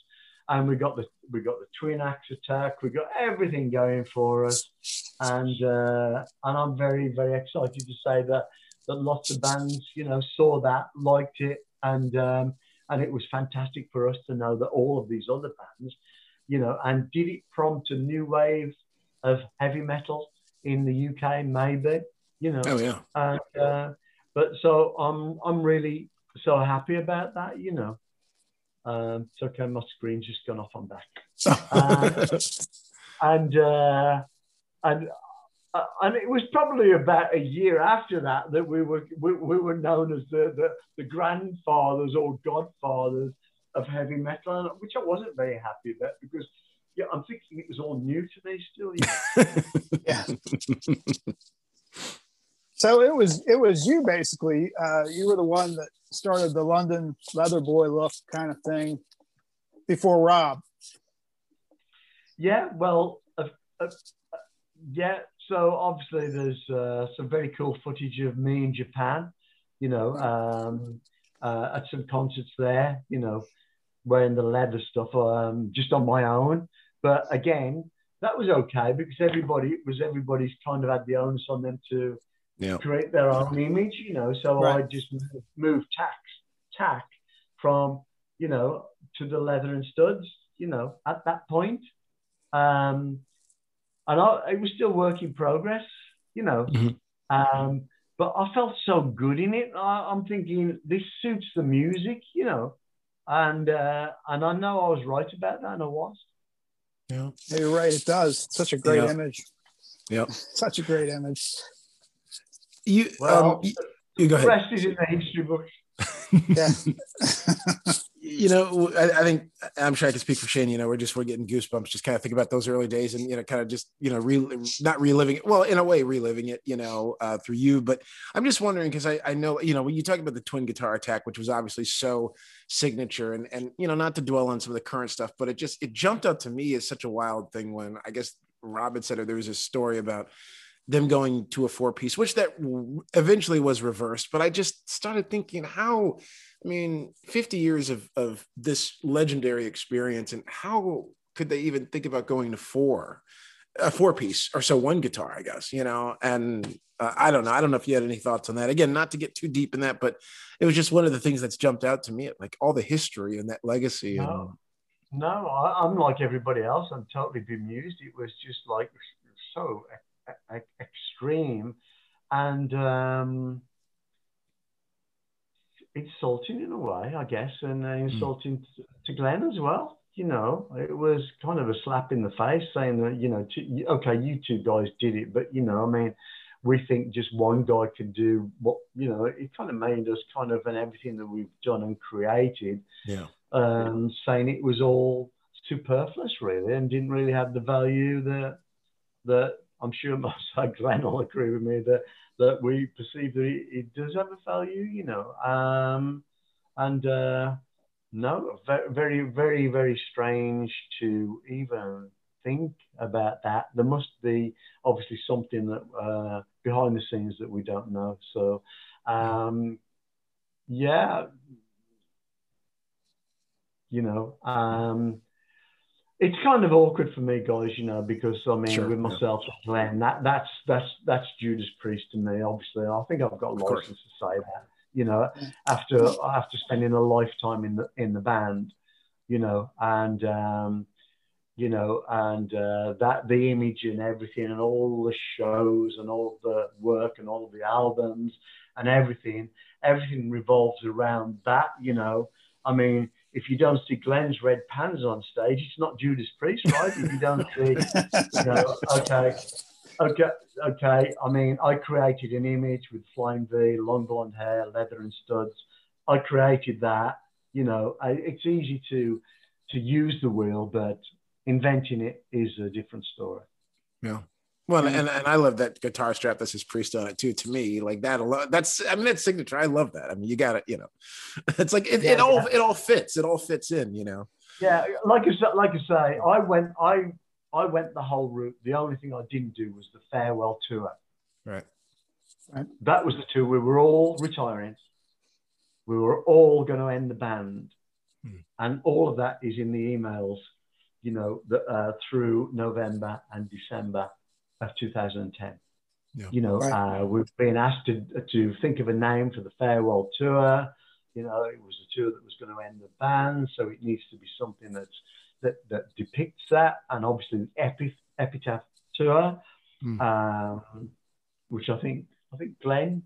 Speaker 5: and we got the we got the twin axe attack, we got everything going for us, and uh, and I'm very very excited to say that that lots of bands you know saw that, liked it, and um, and it was fantastic for us to know that all of these other bands, you know, and did it prompt a new wave of heavy metal in the UK? Maybe, you know.
Speaker 1: Oh yeah.
Speaker 5: And, uh, but so I'm I'm really so happy about that, you know. Um, it's okay, my screen's just gone off. I'm back, [LAUGHS] Uh, and uh, and uh, and it was probably about a year after that that we were we, we were known as the, the the grandfathers or godfathers of heavy metal, which I wasn't very happy about because yeah, I'm thinking it was all new to me still. You know? [LAUGHS]
Speaker 2: Yeah. [LAUGHS] So it was it was you basically. Uh, you were the one that started the London leather boy look kind of thing before Rob.
Speaker 5: Yeah, well, uh, uh, yeah. So obviously, there's uh, some very cool footage of me in Japan. You know, um, uh, at some concerts there. You know, wearing the leather stuff um, just on my own. But again, that was okay because everybody it was everybody's kind of had the onus on them to
Speaker 1: Yeah.
Speaker 5: create their own image. You know, so
Speaker 2: Right.
Speaker 5: I just moved, moved tack tack from you know to the leather and studs. You know, at that point. Um, and I, it was still work in progress, you know.
Speaker 1: Mhm.
Speaker 5: Um, but I felt so good in it. I, I'm thinking this suits the music, you know, and uh, and I know I was right about that, and I was.
Speaker 1: Yeah.
Speaker 2: Yeah, You're right. It does. Such a great
Speaker 1: Yeah.
Speaker 2: image.
Speaker 1: Yeah,
Speaker 2: Such a great image.
Speaker 1: You
Speaker 5: Well,
Speaker 1: um, you, you go ahead.
Speaker 5: rest is in the history books. [LAUGHS]
Speaker 2: Yeah.
Speaker 1: you know, I, I think I'm sure I can speak for Shane. You know, we're just we're getting goosebumps just kind of think about those early days and you know, kind of just you know, re, not reliving it. Well, in a way, reliving it. You know, uh, through you. But I'm just wondering because I I know you know when you talk about the twin guitar attack, which was obviously so signature, and and you know, not to dwell on some of the current stuff, but it just it jumped out to me as such a wild thing when I guess Robin said there was a story about them going to a four piece, which that eventually was reversed. But I just started thinking how, I mean, 50 years of, of this legendary experience, and how could they even think about going to four, a four piece or so one guitar, I guess, you know? And uh, I don't know. I don't know if you had any thoughts on that. Again, not to get too deep in that, but it was just one of the things that's jumped out to me, like all the history and that legacy. And,
Speaker 5: No. No, I, I'm like everybody else. I'm totally bemused. It was just like so extreme and um, insulting in a way, I guess, and uh, insulting to, to Glenn as well. You know, it was kind of a slap in the face saying that, you know, to, okay, you two guys did it, but, you know, I mean, we think just one guy can do what, you know, it kind of made us kind of, and everything that we've done and created,
Speaker 1: yeah.
Speaker 5: um, saying it was all superfluous, really, and didn't really have the value that that I'm sure [LAUGHS] most Glenn will agree with me that that we perceive that it, does have a value, you know. Um, and uh, no, ve- very, very, very strange to even think about that. There must be obviously something that uh, behind the scenes that we don't know. So, um, yeah, you know, um, it's kind of awkward for me, guys. You know, because I mean,
Speaker 1: Sure,
Speaker 5: with myself and Glenn, that that's that's that's Judas Priest to me. Obviously, I think I've got
Speaker 1: course.
Speaker 5: license to say that. You know, after after spending a lifetime in the in the band, you know, and um, you know, and uh, that the image and everything, and all the shows and all the work and all the albums and everything, everything revolves around that. You know, I mean, if you don't see Glenn's red pants on stage, it's not Judas Priest, right? if you don't see, you know, [LAUGHS] okay, okay, okay. I mean, I created an image with flying V, long blonde hair, leather and studs. I created that. You know, I, it's easy to to use the wheel, but inventing it is a different story.
Speaker 1: Yeah. Well, and, and I love that guitar strap that says priest on it too. To me, like that alone, that's I mean that's signature. I love that. I mean, you got it. You know, [LAUGHS] it's like it, it all
Speaker 5: yeah.
Speaker 1: it all fits. It all fits in. You know.
Speaker 5: Yeah, like I like I say, I went I I went the whole route. The only thing I didn't do was the farewell tour.
Speaker 1: Right.
Speaker 5: That was the tour. We were all retiring. We were all going to end the band,
Speaker 1: Hmm.
Speaker 5: and all of that is in the emails. You know, the, uh, through November and December of 2010.
Speaker 1: Yeah.
Speaker 5: You know,
Speaker 2: Right.
Speaker 5: uh, we've been asked to to think of a name for the farewell tour. You know, it was a tour that was going to end the band, so it needs to be something that's that that depicts that, and obviously the epi, epitaph tour,
Speaker 1: Hmm.
Speaker 5: um, which I think I think Glenn,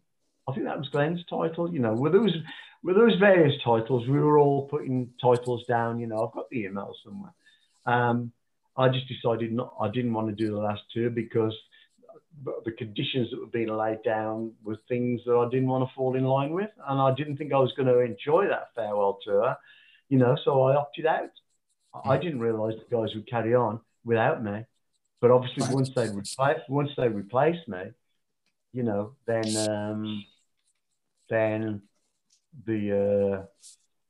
Speaker 5: I think that was Glenn's title. You know, with those with those various titles, we were all putting titles down. You know, I've got the email somewhere. Um, I just decided not. I didn't want to do the last tour because the conditions that were being laid down were things that I didn't want to fall in line with, and I didn't think I was going to enjoy that farewell tour. You know, so I opted out. I didn't realise the guys would carry on without me, but obviously
Speaker 2: Right.
Speaker 5: once they replace once they replaced me, you know, then um, then the uh,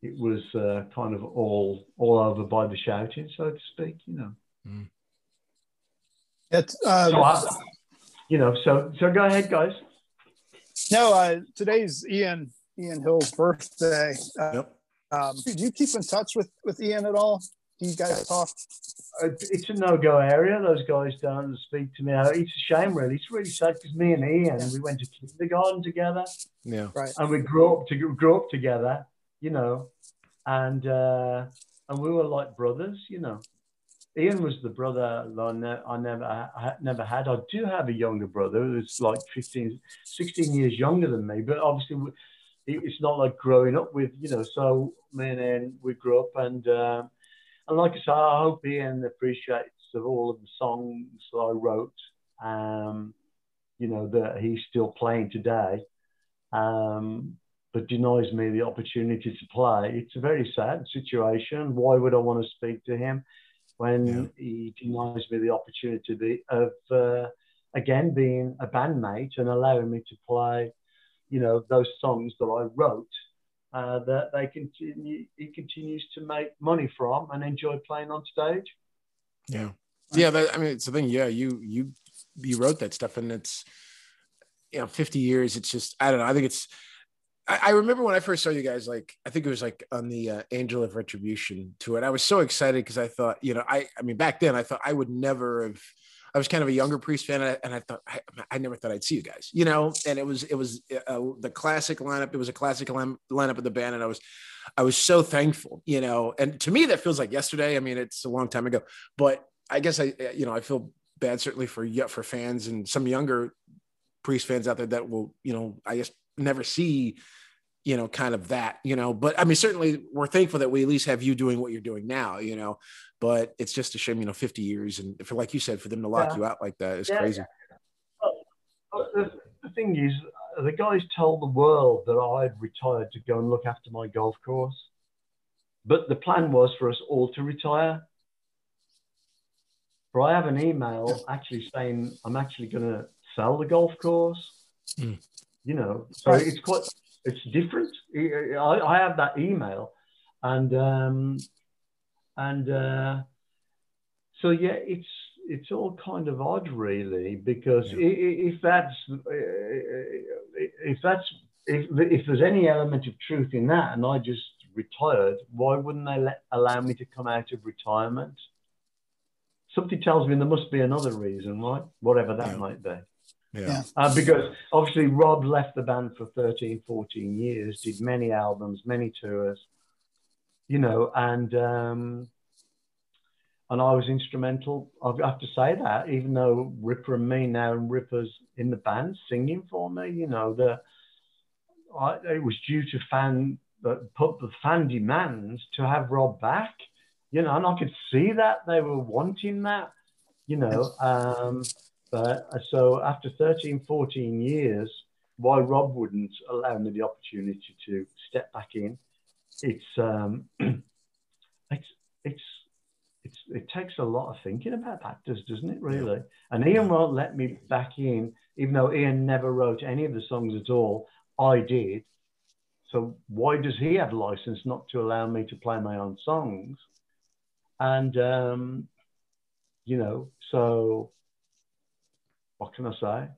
Speaker 5: it was uh, kind of all all over by the shouting, so to speak. You know,
Speaker 2: It's, uh,
Speaker 5: so I, you know, so so go ahead, guys.
Speaker 2: no, uh, today's Ian Ian Hill's birthday. Uh,
Speaker 1: Yep.
Speaker 2: um, do you keep in touch with with Ian at all? Do you guys talk?
Speaker 5: Uh, It's a no-go area. Those guys don't speak to me. Uh, It's a shame, really. It's really sad because me and Ian, we went to kindergarten together.
Speaker 1: Yeah. right.
Speaker 5: and we grew up to grew up together, you know, and uh, and we were like brothers, you know. Ian was the brother I, I never I never had. I do have a younger brother who's like 15, 16 years younger than me, but obviously it's not like growing up with, you know. So me and Ian, we grew up, and um, and like I say, I hope Ian appreciates of all of the songs that I wrote, um, you know, that he's still playing today um, but denies me the opportunity to play. It's a very sad situation. Why would I want to speak to him when
Speaker 1: Yeah.
Speaker 5: he denies me the opportunity of, uh, again, being a bandmate and allowing me to play, you know, those songs that I wrote uh, that they continue, he continues to make money from and enjoy playing on stage.
Speaker 1: Yeah. Yeah. That, I mean, it's the thing. Yeah. You, you, you wrote that stuff and it's, you know, 50 years. It's just, I don't know. I think it's, I, I remember when I first saw you guys, like, I think it was like on the uh, Angel of Retribution tour. And I was so excited because I thought, you know, I, I mean, back then I thought I would never have, I was kind of a younger Priest fan, and I, and I thought I, I never thought I'd see you guys, you know. And it was it was uh, the classic lineup. It was a classic line, lineup of the band, and I was I was so thankful, you know. And to me, that feels like yesterday. I mean, it's a long time ago, but I guess I you know I feel bad certainly for yeah, for fans and some younger Priest fans out there that will you know I guess never see you know kind of that you know. But I mean, certainly we're thankful that we at least have you doing what you're doing now, you know but it's just a shame, you know, 50 years and for like you said, for them to lock
Speaker 5: Yeah.
Speaker 1: you out like that is
Speaker 5: Yeah.
Speaker 1: crazy.
Speaker 5: But the thing is, uh, the guys told the world that I'd retired to go and look after my golf course. But the plan was for us all to retire. But I have an email actually saying I'm actually going to sell the golf course.
Speaker 1: Mm.
Speaker 5: You know, so it's quite, it's different. I, I have that email, and um, and uh, so yeah, it's it's all kind of odd, really, because
Speaker 1: Yeah.
Speaker 5: if that's if that's if, if there's any element of truth in that, and I just retired, why wouldn't they let, allow me to come out of retirement? Something tells me there must be another reason, right? Whatever that
Speaker 1: Yeah.
Speaker 5: might be.
Speaker 1: Yeah.
Speaker 2: Yeah.
Speaker 5: Uh, because obviously Rob left the band for 13, 14 years, did many albums, many tours, you know, and um, and I was instrumental. I have to say that, even though Ripper and me now, and Ripper's in the band singing for me, you know, the I, it was due to fan the put the fan demands to have Rob back, you know, and I could see that they were wanting that, you know. Um, but uh, so after 13, 14 years, why Rob wouldn't allow me the opportunity to step back in? It's um, [CLEARS THROAT] it's it's it's it takes a lot of thinking about that, does doesn't it? Really? And Ian won't let me back in, even though Ian never wrote any of the songs at all. I did. So why does he have license not to allow me to play my own songs? And um, you know, so what can I say?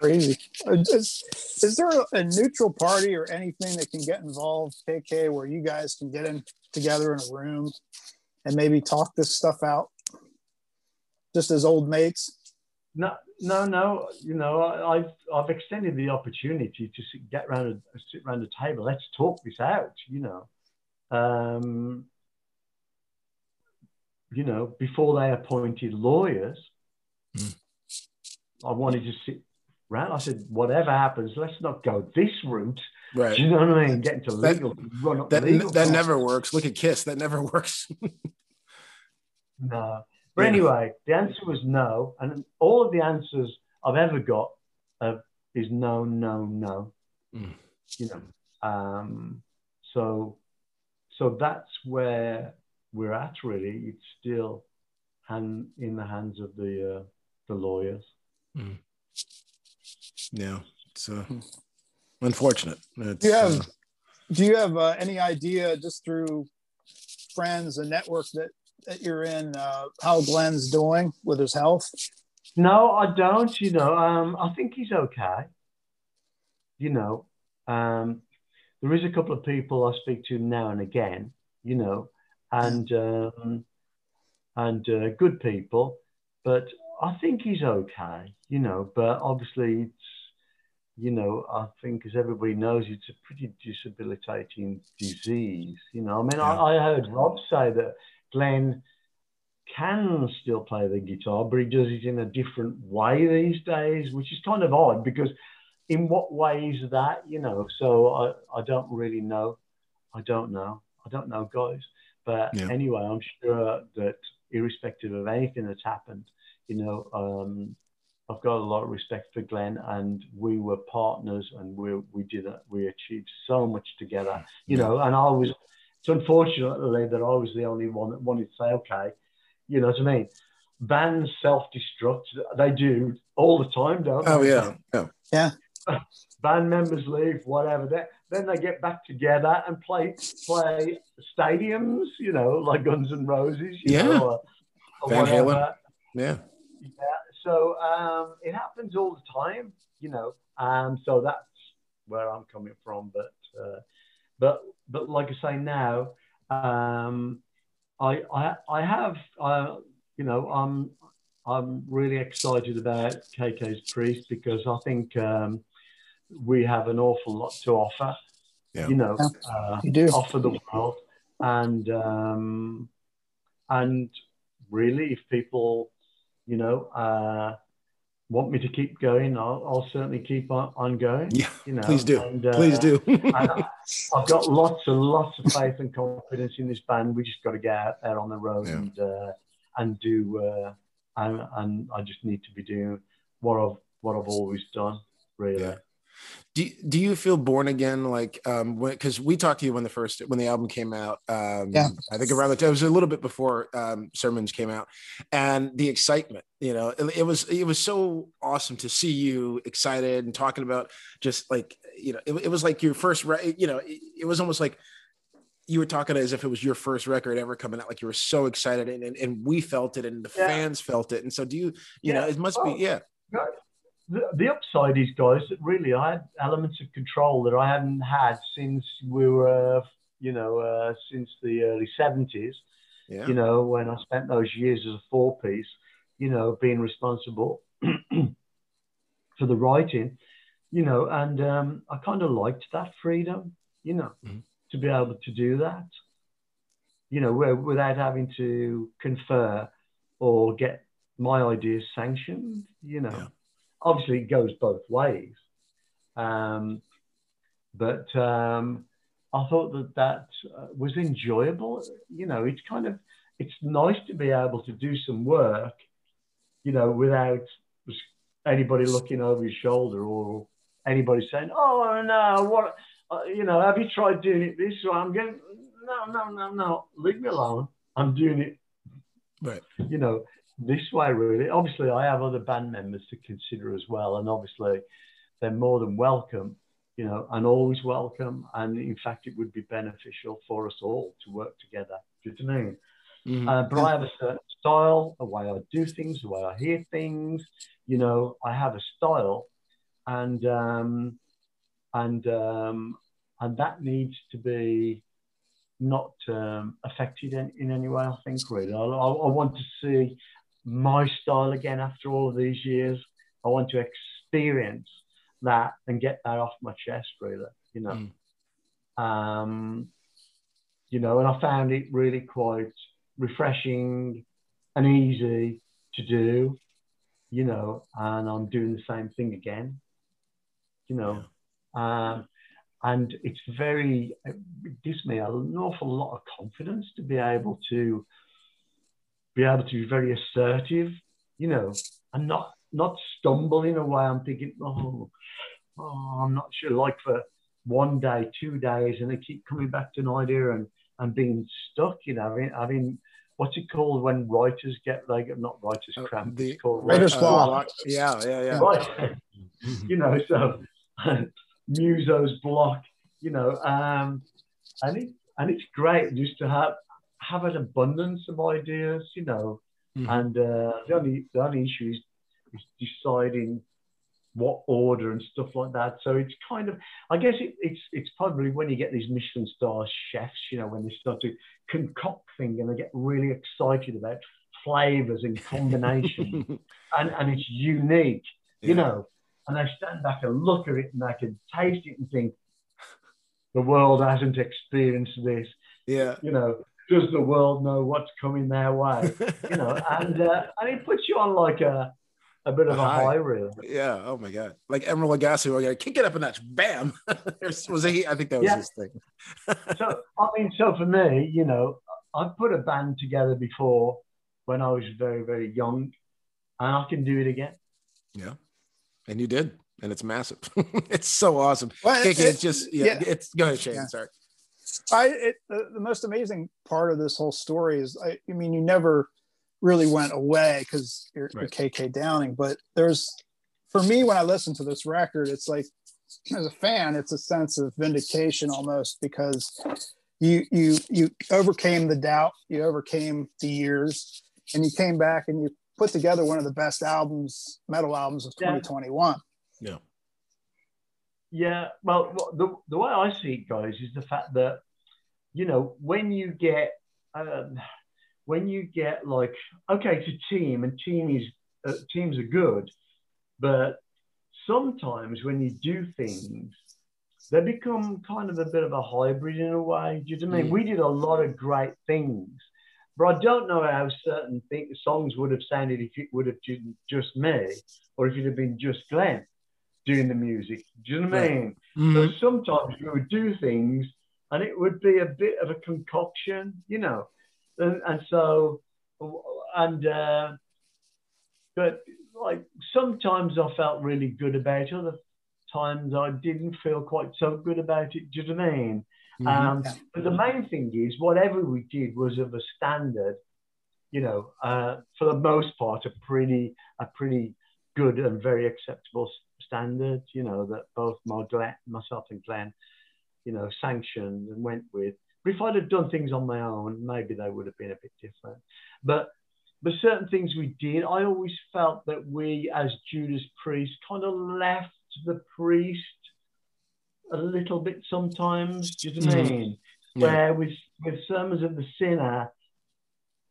Speaker 2: Crazy. Uh, Is, is there a neutral party or anything that can get involved, KK, where you guys can get in together in a room and maybe talk this stuff out, just as old mates?
Speaker 5: No, no, no. You know, I, I've I've extended the opportunity to sit, get around a sit around a table. Let's talk this out. You know, um, you know, before they appointed lawyers. I wanted to sit round. I said, whatever happens, let's not go this route.
Speaker 1: Right.
Speaker 5: Do you know what I mean? Get into
Speaker 1: That-
Speaker 5: legal, run up
Speaker 1: That
Speaker 5: legal
Speaker 1: that never works. Look at Kiss. That never [LAUGHS] works.
Speaker 5: No. But
Speaker 1: Yeah.
Speaker 5: anyway, the answer was no. And all of the answers I've ever got uh, is no, no, no.
Speaker 1: Mm.
Speaker 5: You know. Um, so so that's where we're at really. It's still hand in the hands of the uh, the lawyers.
Speaker 1: Yeah. It's uh, unfortunate. It's,
Speaker 2: Do you have
Speaker 1: uh,
Speaker 2: Do you have uh, any idea, just through friends and network that that you're in, uh, how Glenn's doing with his health?
Speaker 5: No, I don't. You know, um, I think he's okay. You know, um, there is a couple of people I speak to now and again. You know, and um, and uh, good people, but I think he's okay. You know, but obviously it's you know I think as everybody knows it's a pretty debilitating disease. You know, I mean
Speaker 1: Yeah.
Speaker 5: I, I heard Rob say that Glenn can still play the guitar, but he does it in a different way these days, which is kind of odd because in what way is that, you know? So I, I don't really know. I don't know. I don't know, guys. But
Speaker 1: Yeah.
Speaker 5: anyway, I'm sure that irrespective of anything that's happened, you know, um, I've got a lot of respect for Glenn, and we were partners, and we we did it. We achieved so much together, you
Speaker 1: Yeah.
Speaker 5: know. And I was, it's unfortunately that I was the only one that wanted to say, okay, you know what I mean? Bands self-destruct. They do all the time, don't
Speaker 1: oh
Speaker 5: they?
Speaker 1: yeah. Yeah. [LAUGHS]
Speaker 5: Band members leave, whatever. They, then they get back together and play play stadiums, you know, like Guns and Roses, you
Speaker 1: Yeah.
Speaker 5: know, or, or
Speaker 1: Van Halen. Yeah.
Speaker 5: Yeah. So um, it happens all the time, you know. Um, so that's where I'm coming from. But uh, but but like I say now, um, I I I have uh, you know I'm I'm really excited about KK's Priest because I think um, we have an awful lot to offer.
Speaker 1: Yeah.
Speaker 5: You know, uh,
Speaker 2: You do.
Speaker 5: offer the world, and um, and really, if people, you know, uh, want me to keep going, I'll, I'll certainly keep on, on going.
Speaker 1: Yeah.
Speaker 5: You know,
Speaker 1: Please do.
Speaker 5: And, uh,
Speaker 1: Please do. [LAUGHS]
Speaker 5: I- I've got lots and lots of faith and confidence in this band. We just got to get out there on the road
Speaker 1: Yeah.
Speaker 5: and uh, and do. Uh, and, and I just need to be doing what I've what I've always done. Really.
Speaker 1: Yeah. Do, do you feel born again like um because we talked to you when the first when the album came out um
Speaker 2: Yeah.
Speaker 1: i think around the time it was a little bit before um sermons came out and the excitement you know it, it was it was so awesome to see you excited and talking about just like you know it, it was like your first re- you know it, it was almost like you were talking as if it was your first record ever coming out, like you were so excited, and and, and we felt it, and the
Speaker 5: Yeah.
Speaker 1: fans felt it, and so do you? You know, it must
Speaker 5: Oh.
Speaker 1: be yeah.
Speaker 5: The, the upside is, guys, that really I had elements of control that I hadn't had since we were, you know, uh, since the early 70s,
Speaker 1: Yeah.
Speaker 5: you know, when I spent those years as a four piece, you know, being responsible [CLEARS THROAT] for the writing, you know, and um, I kind of liked that freedom, you know,
Speaker 1: Mhm.
Speaker 5: to be able to do that, you know, where, without having to confer or get my ideas sanctioned, you know.
Speaker 1: Yeah.
Speaker 5: Obviously, it goes both ways. Um, but um, I thought that that uh, was enjoyable. You know, it's kind of it's nice to be able to do some work, you know, without anybody looking over your shoulder or anybody saying, "Oh no, what uh, you know, have you tried doing it this way?" I'm going, "No, no, no, no, leave me alone. I'm doing it."
Speaker 1: Right.
Speaker 5: You know, this way really. Obviously, I have other band members to consider as well, and obviously, they're more than welcome. You know, and always welcome. And in fact, it would be beneficial for us all to work together. Do you know what I mean?
Speaker 1: Mhm.
Speaker 5: Uh, but I have a certain style, a way I do things, the way I hear things. You know, I have a style, and um, and um, and that needs to be not um, affected in, in any way. I think really, I, I, I want to see my style again after all of these years. I want to experience that and get that off my chest. Really, you know. Um, you know, and I found it really quite refreshing and easy to do, you know, and I'm doing the same thing again, you know. Um, and it's very, it gives me an awful lot of confidence to be able to be able to be very assertive, you know, and not not stumble in a way. I'm thinking, oh, oh, I'm not sure. Like for one day, two days, and they keep coming back to an idea and and being stuck. You know, having having what's it called when writers get like not writers
Speaker 1: Oh,
Speaker 5: cramp.
Speaker 1: the-
Speaker 5: it's called
Speaker 2: Writer's
Speaker 1: Uh,
Speaker 2: block.
Speaker 1: Yeah, yeah, yeah.
Speaker 5: Right. [LAUGHS] you know, so [LAUGHS] muso's block. You know, um, and it and it's great just to have have an abundance of ideas. You know,
Speaker 1: Mhm.
Speaker 5: and uh, the only the only issue is, is deciding what order and stuff like that. So it's kind of, I guess it, it's it's probably when you get these Michelin star chefs, you know, when they start to concoct things and they get really excited about flavors and combination, [LAUGHS] and and it's unique, you know, and they stand back and look at it and they can taste it and think, the world hasn't experienced this,
Speaker 1: Yeah.
Speaker 5: you know. Does the world know what's coming their way? [LAUGHS] You know, and uh, and it puts you on like a a bit of
Speaker 1: A
Speaker 5: a
Speaker 1: high.
Speaker 5: high reel.
Speaker 1: Yeah. Oh my God. Like Emeril Lagasse, we're gonna kick it up a notch. Bam. [LAUGHS] There's- was he? I think that was
Speaker 5: Yeah.
Speaker 1: his thing. [LAUGHS]
Speaker 5: so I mean, so for me, you know, I've put a band together before when I was very, very young, and I can do it again.
Speaker 1: Yeah. And you did. And it's massive. it's so awesome.
Speaker 2: Well,
Speaker 1: KK,
Speaker 2: it-
Speaker 1: it's just yeah,
Speaker 2: yeah.
Speaker 1: it's go ahead, Shane.
Speaker 2: Yeah.
Speaker 1: Sorry.
Speaker 2: I it, the, the most amazing part of this whole story is I, I mean you never really went away because you're, you're KK Downing, but there's for me when I listen to this record, it's like as a fan, it's a sense of vindication almost because you you you overcame the doubt, you overcame the years, and you came back and you put together one of the best albums, metal albums of
Speaker 5: Yeah.
Speaker 2: 2021.
Speaker 1: Yeah.
Speaker 5: Yeah, well, the, the way I see it, guys, is the fact that, you know, when you get, um, when you get like, okay, it's a team and team is, uh, teams are good, but sometimes when you do things, they become kind of a bit of a hybrid in a way. Do you know what I mean? We did a lot of great things, but I don't know how certain things, songs would have sounded if it would have been just me or if it had been just Glenn doing the music. Do you know what I
Speaker 1: Right.
Speaker 5: mean?
Speaker 1: Mhm.
Speaker 5: So sometimes we would do things and it would be a bit of a concoction, you know. And, and so, and, uh, but like sometimes I felt really good about it, other times I didn't feel quite so good about it. Do you know what I mean?
Speaker 1: Mhm.
Speaker 5: Um,
Speaker 2: Yeah.
Speaker 5: but the main thing is, whatever we did was of a standard, you know, uh, for the most part, a pretty, a pretty good and very acceptable s- standard, you know, that both Glenn, myself and Glenn, you know, sanctioned and went with. But if I'd have done things on my own, maybe they would have been a bit different. But but certain things we did, I always felt that we, as Judas Priest, kind of left the priest a little bit sometimes. Do you know what I
Speaker 1: Mhm.
Speaker 5: mean?
Speaker 1: Yeah.
Speaker 5: Where with with sermons of the sinner,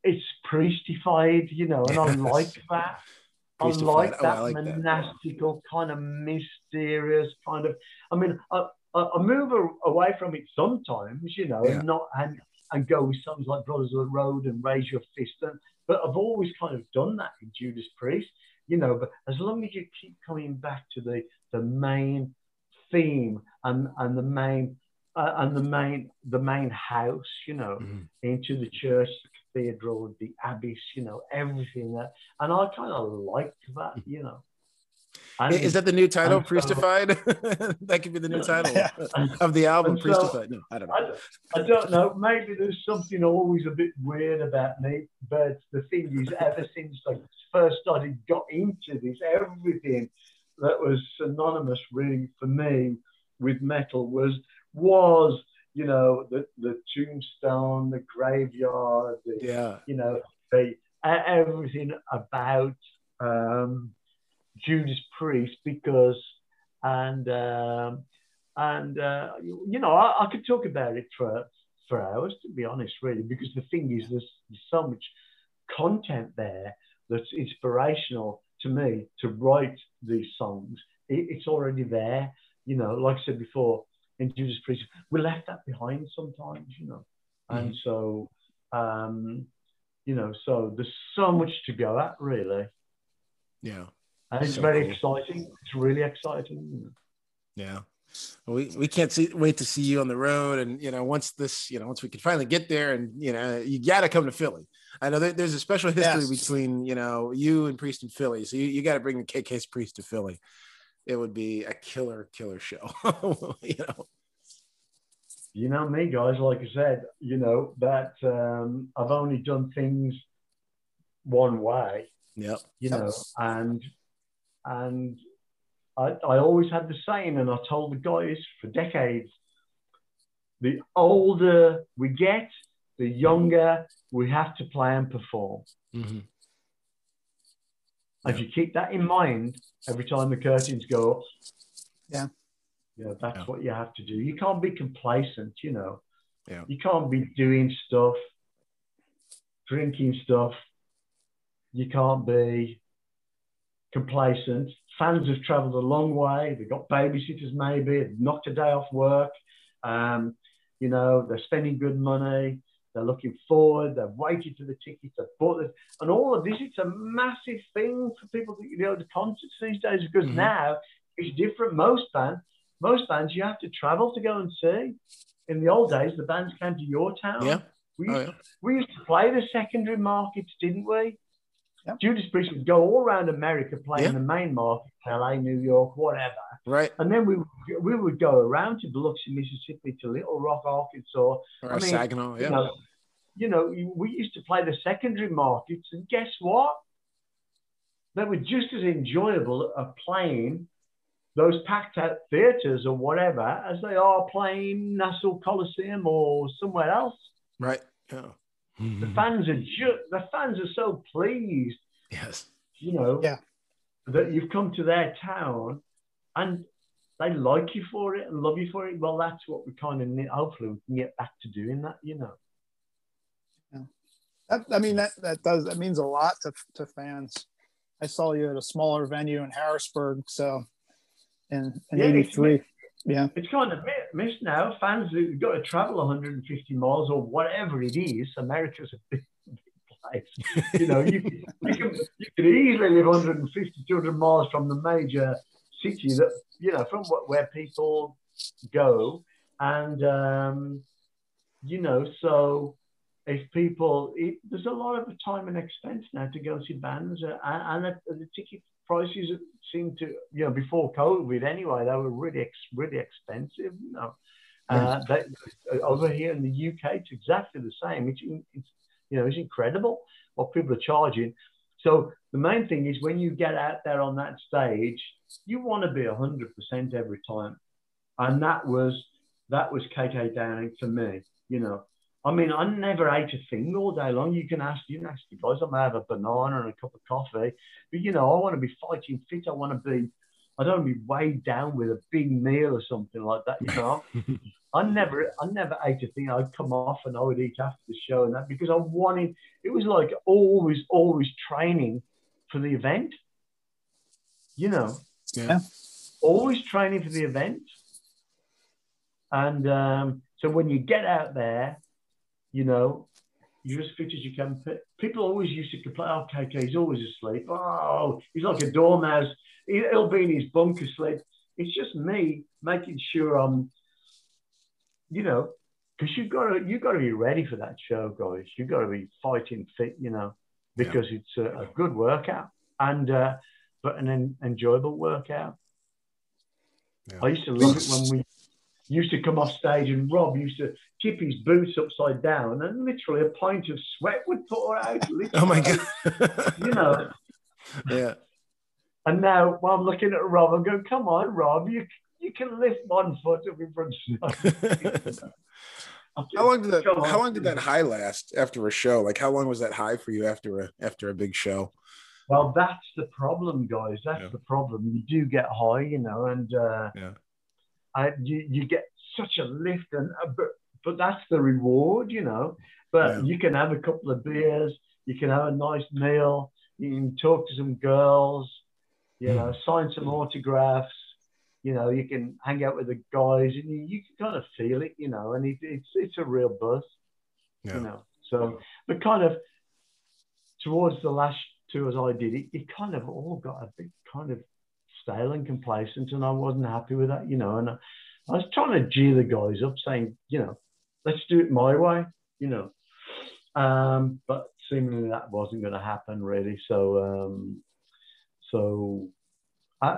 Speaker 5: it's priestified, you know, and I like that. I
Speaker 1: Priestified.
Speaker 5: like
Speaker 1: Oh,
Speaker 5: that
Speaker 1: I like that.
Speaker 5: monastical kind of mysterious kind of. I mean, I, I, I move a- away from it sometimes, you know,
Speaker 1: Yeah.
Speaker 5: and not and and go with songs like Brothers of the Road and Raise Your Fist, and, but I've always kind of done that in Judas Priest, you know. But as long as you keep coming back to the the main theme and and the main uh, and the main the main house, you know,
Speaker 1: Mhm.
Speaker 5: into the church, the cathedral, the abbey, you know, everything that, and I kind of like that, mm-hmm. you know. And,
Speaker 1: Is that the new title,
Speaker 5: and so-
Speaker 1: Priestified? [LAUGHS] that could be the new title
Speaker 2: Yeah.
Speaker 1: of the album,
Speaker 5: so-
Speaker 1: Priestified. No, I don't know.
Speaker 5: I, I don't know. Maybe there's something always a bit weird about me, but the thing is, ever [LAUGHS] since I first started got into this, everything that was synonymous really for me with metal was was you know the the tombstone, the graveyard, the,
Speaker 1: Yeah.
Speaker 5: you know, the everything about um, Judas Priest because and um, and uh, you you know I, I could talk about it for for hours to be honest really because the thing is there's, there's so much content there that's inspirational to me to write these songs it, it's already there you know like I said before in Judas Priest we left that behind sometimes you know and so um, you know so there's so much to go at really
Speaker 1: Yeah.
Speaker 5: and it's
Speaker 1: So
Speaker 5: very
Speaker 1: cool.
Speaker 5: exciting it's really exciting
Speaker 1: Yeah. We, we can't see wait to see you on the road and you know once this you know once we can finally get there and you know you got to come to Philly. I know there, there's a special history
Speaker 2: Yes.
Speaker 1: between you know you and Priest in Philly, so you, you got to bring the KK's Priest to Philly. It would be a killer killer show. [LAUGHS] you know.
Speaker 5: you know me guys like i said you know that um, i've only done things one way
Speaker 1: Yeah.
Speaker 5: you
Speaker 2: Yep.
Speaker 5: know and and I, I always had the saying and i told the guys for decades the older we get the younger we have to play and perform
Speaker 1: hmm
Speaker 5: if you keep that in mind every time the curtains go up
Speaker 2: Yeah.
Speaker 5: yeah, that's
Speaker 1: Yeah.
Speaker 5: what you have to do. You can't be complacent you know.
Speaker 1: Yeah.
Speaker 5: you can't be doing stuff drinking stuff. You can't be complacent. Fans have traveled a long way. They've got babysitters maybe. They've knocked a day off work. Um, you know they're spending good money they're looking forward they've waited for the tickets they've bought it and all of this it's a massive thing for people to you know the concerts these days because
Speaker 1: Mhm.
Speaker 5: now it's different most bands most bands you have to travel to go and see in the old days the bands came to your town
Speaker 1: Yeah.
Speaker 5: we
Speaker 1: Oh, yeah.
Speaker 5: we used to play the secondary markets didn't we
Speaker 2: Yep.
Speaker 5: Judas Priest would go all around America playing
Speaker 1: Yeah.
Speaker 5: the main market, LA, New York, whatever.
Speaker 1: Right.
Speaker 5: And then we we would go around to Biloxi, Mississippi, to Little Rock, Arkansas.
Speaker 1: Or
Speaker 5: I mean,
Speaker 1: Saginaw. Yeah.
Speaker 5: You know, you know, we used to play the secondary markets, and guess what? They were just as enjoyable of playing those packed out theaters or whatever as they are playing Nassau Coliseum or somewhere else.
Speaker 1: Right. Yeah. Mm-hmm.
Speaker 5: The fans are ju- the fans are so pleased,
Speaker 1: Yes.
Speaker 5: you know,
Speaker 2: Yeah.
Speaker 5: that you've come to their town and they like you for it and love you for it. Well, that's what we kind of need. Hopefully, we can get back to doing that, you know.
Speaker 2: That, I mean, that, that does, that means a lot to, to fans. I saw you at a smaller venue in Harrisburg. So in, in
Speaker 5: Yeah, it's-
Speaker 2: 83. Yeah.
Speaker 5: It's kind of mi- missed now. Fans who've got to travel 150 miles or whatever it is. America's a big, big place. You know, you, can- you, can, you could easily live 150, 200 miles from the major city that, you know, from what, where people go. And, um, you know, so if people, it, there's a lot of time and expense now to go see bands, uh, and, and the, the ticket prices seem to, you know, before COVID anyway, they were really, ex, really expensive. You know, uh, they, over here in the UK, it's exactly the same. It's, it's, you know, it's incredible what people are charging. So the main thing is when you get out there on that stage, you want to be hundred percent every time, and that was that was KK Downing for me. You know, I mean, I never ate a thing all day long. You can ask, you can ask the guys. I may have a banana and a cup of coffee, but you know, I want to be fighting fit. I want to be. I don't want to be weighed down with a big meal or something like that. You know, [LAUGHS] I never, I never ate a thing. I'd come off and I would eat after the show and that because I wanted. It was like always, always training for the event. You know,
Speaker 1: Yeah.
Speaker 5: always training for the event. And um, so when you get out there, you know, you're as fit as you can. Pe- People always used to complain, oh, KK, he's always asleep. Oh, he's like a dormouse. He- He'll be in his bunk asleep. It's just me making sure I'm, you know, because you've got to you've got to be ready for that show, guys. You've got to be fighting fit, you know, because it's a, a good workout and uh, but an en- enjoyable workout.
Speaker 1: Yeah.
Speaker 5: I used to love it when we used to come off stage and Rob used to his boots upside down and literally a pint of sweat would pour out. [LAUGHS]
Speaker 1: Oh my god.
Speaker 5: You know,
Speaker 1: yeah.
Speaker 5: and now while I'm looking at Rob, I'm going, come on, Rob, you you can lift one foot up in front of [LAUGHS]
Speaker 1: How long did that how long did that high last after a show? Like how long was that high for you after a after a big show?
Speaker 5: Well, that's the problem, guys. That's
Speaker 1: Yeah.
Speaker 5: the problem. You do get high, you know, and uh,
Speaker 1: Yeah.
Speaker 5: I, you you get such a lift, and uh, but but that's the reward, you know. But
Speaker 1: Yeah.
Speaker 5: you can have a couple of beers, you can have a nice meal, you can talk to some girls, you
Speaker 1: Hmm.
Speaker 5: know, sign some autographs. You know, you can hang out with the guys, and you, you can kind of feel it, you know, and it, it's it's a real buzz
Speaker 1: Yeah.
Speaker 5: you know. So, but kind of towards the last tours I did, it, it kind of all got a bit kind of stale and complacent, and I wasn't happy with that, you know. And I, I was trying to G the guys up, saying, you know, let's do it my way, you know. Um, but seemingly that wasn't going to happen really. So, um, so, I,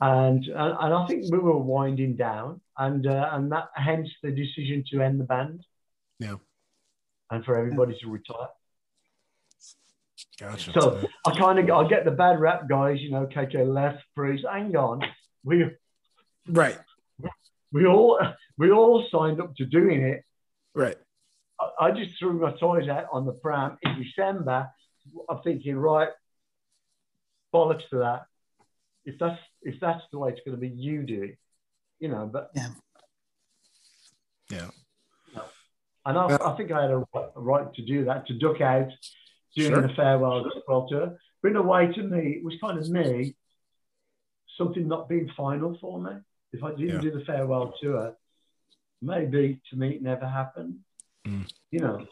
Speaker 5: and and I think we were winding down, and uh, and that hence the decision to end the band
Speaker 1: Yeah.
Speaker 5: and for everybody to retire.
Speaker 1: Gotcha.
Speaker 5: So I kind of I get the bad rap guys, you know, KK left, Priest. Hang on, we
Speaker 1: right.
Speaker 5: we all we all signed up to doing it.
Speaker 1: Right.
Speaker 5: I, I just threw my toys out on the pram in December. I'm thinking, right, bollocks to that. If that's if that's the way it's going to be, you do it, you know. But
Speaker 2: Yeah.
Speaker 1: Yeah.
Speaker 5: And I,
Speaker 1: Yeah.
Speaker 5: I think I had a right, a right to do that, to duck out during
Speaker 1: Sure.
Speaker 5: the farewell gospel tour. But in a way, to me, it was kind of me, something not being final for me. If I didn't
Speaker 1: Yeah.
Speaker 5: do the farewell tour, maybe to me it never happened.
Speaker 1: Mm.
Speaker 5: You know,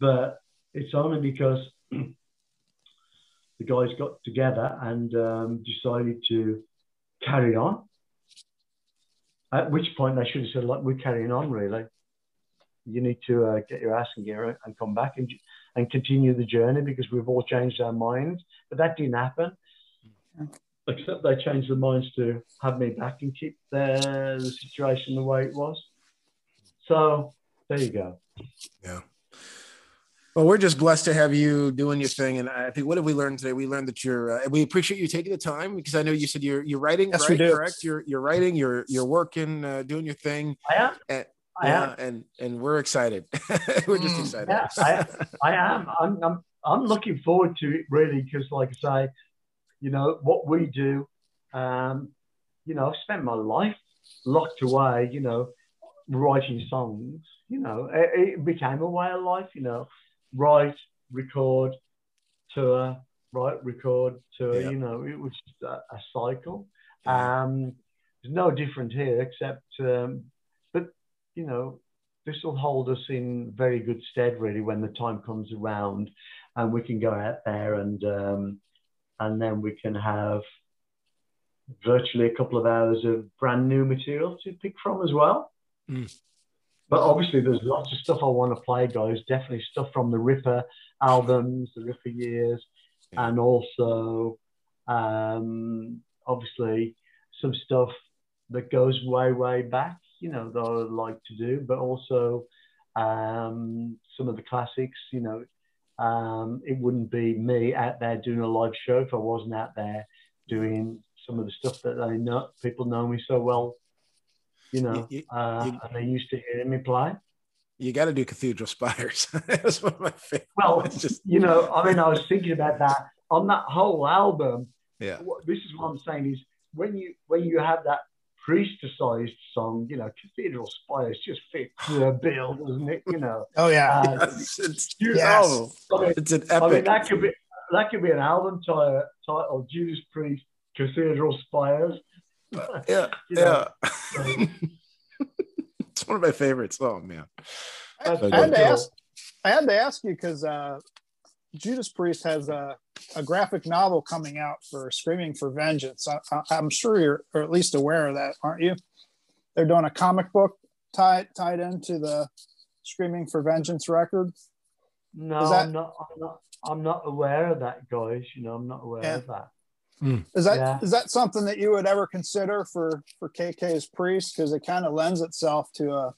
Speaker 5: but it's only because [CLEARS THROAT] the guys got together and um, decided to carry on. At which point they should have said, "Like we're carrying on, really. You need to uh, get your ass in gear and come back and and continue the journey because we've all changed our minds." But that didn't happen. Except they changed their minds to have me back and keep the, the situation the way it was. So there you go. Yeah.
Speaker 1: Well, we're just blessed to have you doing your thing, and I think what have we learned today? We learned that you're. Uh, we appreciate you taking the time because I know you said you're you're writing,
Speaker 2: Yes,
Speaker 1: right?
Speaker 2: we do.
Speaker 1: Correct. You're you're writing. You're you're working, uh, doing your thing.
Speaker 5: I am.
Speaker 1: And,
Speaker 5: I
Speaker 1: yeah,
Speaker 5: am.
Speaker 1: and and we're excited. [LAUGHS] we're just
Speaker 2: Mm,
Speaker 1: excited.
Speaker 5: Yeah, I, I am. I'm, I'm, I'm looking forward to it really because, like I say, you know, what we do, um, you know, I've spent my life locked away, you know, writing songs. You know, it, it became a way of life, you know, write, record, tour, write, record, tour.
Speaker 1: Yeah.
Speaker 5: You know, it was a, a cycle. Um, it's no different here, except, um, but, you know, this will hold us in very good stead really when the time comes around and we can go out there and um, and then we can have virtually a couple of hours of brand new material to pick from as well
Speaker 1: Mm.
Speaker 5: but obviously there's lots of stuff i want to play guys definitely stuff from the ripper albums the ripper years
Speaker 1: Yeah.
Speaker 5: and also um, obviously some stuff that goes way way back you know that i would like to do but also um, some of the classics you know um, it wouldn't be me out there doing a live show if i wasn't out there doing some of the stuff that they know people know me so well you know
Speaker 1: You- you-
Speaker 5: uh,
Speaker 1: you-
Speaker 5: and they're used to hear me play
Speaker 1: you got to do Cathedral Spires. [LAUGHS] That's one of my favorite.
Speaker 5: Well,
Speaker 1: It's just
Speaker 5: you know, I mean, I was thinking about that on that whole album.
Speaker 1: yeah,
Speaker 5: what- this is what I'm saying is when you when you have that priestessized song, you know, Cathedral Spires just fits [SIGHS] the bill, doesn't it? You know,
Speaker 2: Oh yeah.
Speaker 5: uh, [LAUGHS]
Speaker 1: it's it's, [LAUGHS]
Speaker 2: Yes.
Speaker 1: oh,
Speaker 5: I mean,
Speaker 1: it's an epic.
Speaker 5: I mean, that could be that could be an album title, title Judas Priest Cathedral Spires. [LAUGHS]
Speaker 1: yeah,
Speaker 5: you know,
Speaker 1: yeah. [LAUGHS] it's one of my favorites. Oh man,
Speaker 5: That's
Speaker 2: I had to ask. I had to ask you because uh, Judas Priest has a, a graphic novel coming out for Screaming for Vengeance. I, I, I'm sure you're or at least aware of that, aren't you? They're doing a comic book tied tied into the Screaming for Vengeance record.
Speaker 5: No,
Speaker 2: Is that-
Speaker 5: I'm not. I'm not. I'm not aware of that, guys. You know, I'm not aware
Speaker 2: Yeah.
Speaker 5: of that.
Speaker 2: Is that is
Speaker 5: Yeah.
Speaker 2: that something that you would ever consider for for KK's Priest? Because it kind of lends itself to a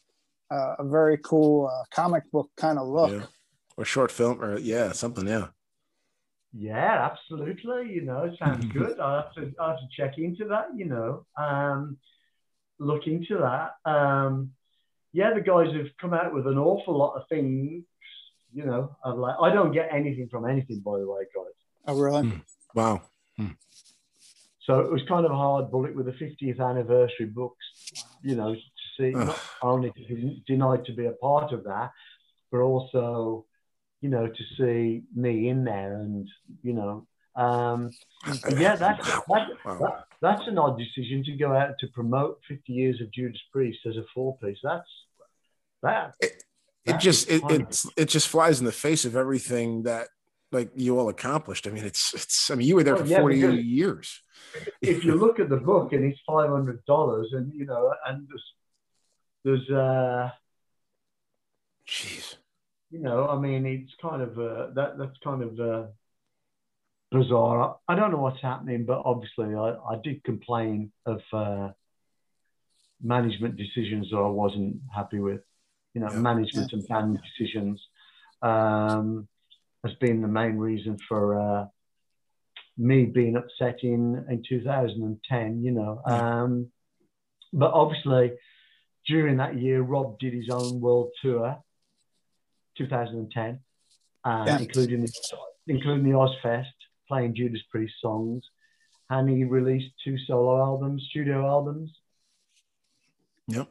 Speaker 2: a, a very cool uh, comic book kind of look.
Speaker 1: yeah. or short film, or yeah, something. Yeah,
Speaker 5: Yeah, absolutely. You know, sounds [LAUGHS] good. I have to, I have to check into that. You know, um, look into that. Um, yeah, the guys have come out with an awful lot of things. You know, I'm like, I don't get anything from anything, by the way, guys.
Speaker 2: Oh, really?
Speaker 1: Hmm. wow.
Speaker 5: So it was kind of a hard bullet with the 50th anniversary books. You know, to see not only to be denied to be a part of that, but also, you know, to see me in there and you know. Um, yeah, [LAUGHS] that's that, that, that's an odd decision to go out to promote 50 years of Judas Priest as a four piece. That's that.
Speaker 1: it
Speaker 5: That
Speaker 1: just it, it's it just flies in the face of everything that like you all accomplished. I mean, it's it's. I mean, you were there
Speaker 5: Oh,
Speaker 1: for
Speaker 5: yeah,
Speaker 1: forty years.
Speaker 5: If you look at the book and it's five hundred dollars, and you know, and there's there's uh,
Speaker 1: Jeez.
Speaker 5: you know, I mean, it's kind of uh, that that's kind of uh, bizarre. I don't know what's happening, but obviously, I, I did complain of uh, management decisions that I wasn't happy with. You know,
Speaker 1: Yeah.
Speaker 5: management and band decisions um, has been the main reason for uh, me being upset in in 2010. You know, um, but obviously, during that year, Rob did his own world tour. 2010, uh,
Speaker 2: Yeah.
Speaker 5: including the, including the Ozzfest, playing Judas Priest songs, and he released two solo albums, studio albums,
Speaker 1: Yep.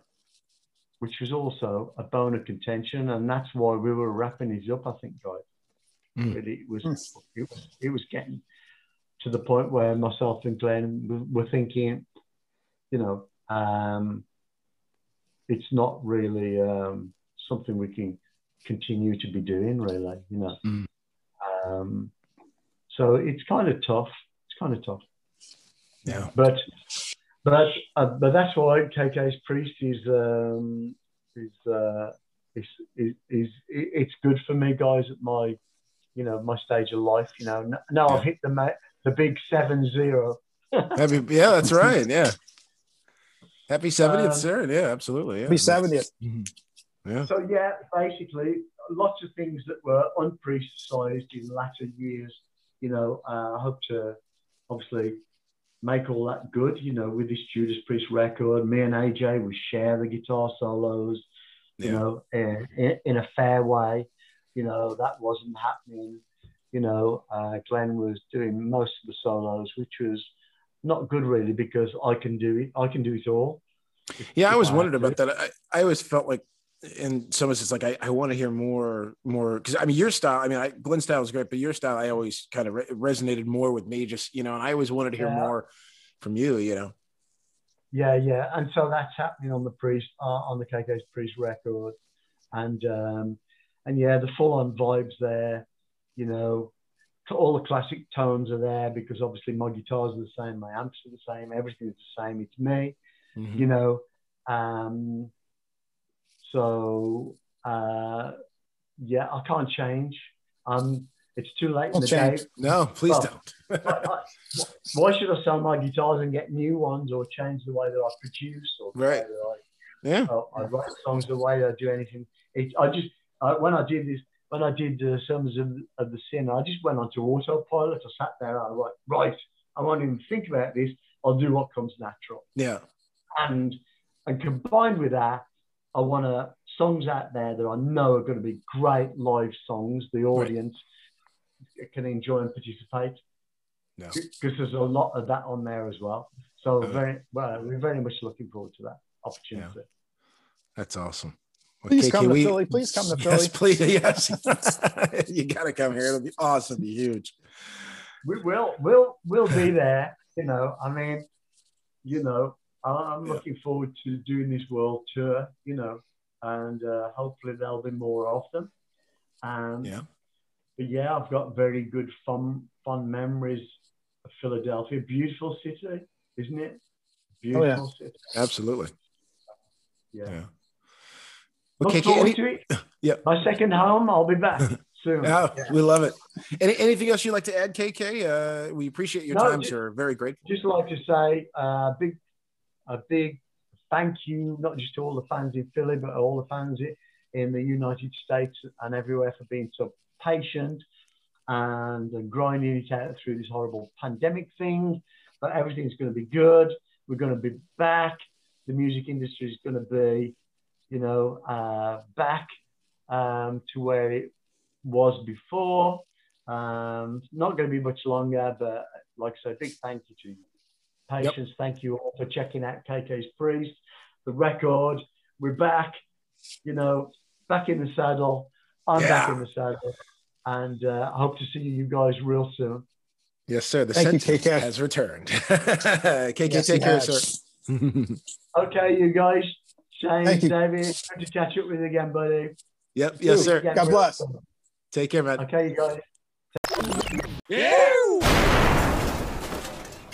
Speaker 5: which was also a bone of contention, and that's why we were wrapping these up. I think, guys.
Speaker 1: Mm.
Speaker 5: But it was,
Speaker 2: Mm.
Speaker 5: it was it was getting to the point where myself and Glenn were- were thinking, you know, um, it's not really um, something we can continue to be doing, really, you know.
Speaker 1: Mm.
Speaker 5: Um, so it's kind of tough. It's kind of tough.
Speaker 1: Yeah.
Speaker 5: But but uh, but that's why KK's priest is um, is, uh, is, is is it's good for me, guys, at my you know my stage of life. You know, now I've hit the the big seven zero.
Speaker 1: Happy, yeah, that's [LAUGHS] right. Yeah. Happy 70th,
Speaker 5: Um,
Speaker 1: sir. Yeah, absolutely. Yeah.
Speaker 2: Be 70th.
Speaker 1: Mhm. Yeah.
Speaker 5: So yeah, basically, lots of things that were unpriestessized in latter years. You know, uh, I hope to obviously make all that good. You know, with this Judas Priest record, me and AJ we share the guitar solos. You
Speaker 1: Yeah.
Speaker 5: know, in, in, in a fair way. You know, that wasn't happening. You know, uh, Glenn was doing most of the solos, which was not good really because I can do it. I can do it all.
Speaker 1: Yeah, I always
Speaker 5: have
Speaker 1: wondered about that. I, I always felt like, in some sense, it's like I, I want to hear more, more because I mean, your style. I mean, I, Glenn's style is great, but your style, I always kind of re- resonated more with me. Just you know, and I always wanted to hear
Speaker 5: Yeah.
Speaker 1: more from you. You know,
Speaker 5: Yeah, yeah, and so that's happening on the priest uh, on the KK's priest record, and um, and yeah, the full-on vibes there. You know, all the classic tones are there because obviously my guitars are the same, my amps are the same, everything is the same. It's me,
Speaker 1: Mhm.
Speaker 5: you know. Um, so uh, yeah, I can't change. Um, it's too late in
Speaker 2: Don't
Speaker 5: the
Speaker 2: change.
Speaker 5: day.
Speaker 1: no, please
Speaker 5: Well,
Speaker 1: don't. [LAUGHS]
Speaker 5: I- I- why should I sell my guitars and get new ones or change the way that I produce or
Speaker 1: Right.
Speaker 5: I
Speaker 1: yeah,
Speaker 5: Oh, I write songs the way I do anything. It, I just I, when I did this when I did uh, Sermons of, of the Sin, I just went onto autopilot. I sat there. I was like, right. I won't even think about this. I'll do what comes natural.
Speaker 1: yeah,
Speaker 5: And and combined with that, I want to songs out there that I know are going to be great live songs. The audience can enjoy and participate
Speaker 1: No.
Speaker 5: because there's a lot of that on there as well. So
Speaker 1: Uh,
Speaker 5: very well, we're very much looking forward to that opportunity.
Speaker 1: That's awesome. Well,
Speaker 2: Please
Speaker 1: KK,
Speaker 2: come to
Speaker 1: we-
Speaker 2: Philly. Please come to [LAUGHS]
Speaker 1: Yes,
Speaker 2: Philly.
Speaker 1: please. Yes. [LAUGHS] you got to come here. It'll be awesome. It'll be huge.
Speaker 5: We will, we'll, we'll be there. You know, I mean, you know, I- I'm
Speaker 1: Yeah.
Speaker 5: looking forward to doing this world tour. You know, and uh, hopefully there'll be more of them. And
Speaker 1: Yeah.
Speaker 5: but yeah, I've got very good fun, fun memories of Philadelphia. Beautiful city, isn't it?
Speaker 2: Oh, yeah.
Speaker 5: Beautiful city.
Speaker 1: Absolutely.
Speaker 5: Yeah.
Speaker 1: Yeah.
Speaker 5: Look
Speaker 1: Okay,
Speaker 5: forward
Speaker 1: any,
Speaker 5: to it. [LAUGHS]
Speaker 1: Yep.
Speaker 5: My second home. I'll be back [LAUGHS] soon.
Speaker 1: oh, we love it. Any, anything else you'd like to add, KK? Uh, we appreciate your
Speaker 5: No,
Speaker 1: time,
Speaker 5: just-
Speaker 1: sir. Very grateful.
Speaker 5: just like to say a big, a big thank you, not just to all the fans in Philly, but all the fans in the United States and everywhere for being so patient and, and grinding it out through this horrible pandemic thing. But everything's going to be good. We're going to be back. The music industry is going to be, you know, uh, back um, to where it was before. Um, not going to be much longer, but like I said, big thank you to you. Patience, thank you all for checking out KK's Priest, the record. We're back, you know, back in the saddle. I'm back in the saddle. And uh, I hope to see you guys real soon.
Speaker 1: Yes, sir. The
Speaker 2: Thank you, KK.
Speaker 1: has returned. [LAUGHS] KK,
Speaker 2: Yes,
Speaker 1: take care,
Speaker 2: has.
Speaker 1: sir. [LAUGHS]
Speaker 5: Okay, you guys. Shane,
Speaker 2: Thank you.
Speaker 5: David, good to catch up with you again, buddy.
Speaker 1: yep. Yes, sir.
Speaker 5: Again,
Speaker 2: God bless.
Speaker 1: Take care, man.
Speaker 5: Okay, you guys.
Speaker 1: Yeah.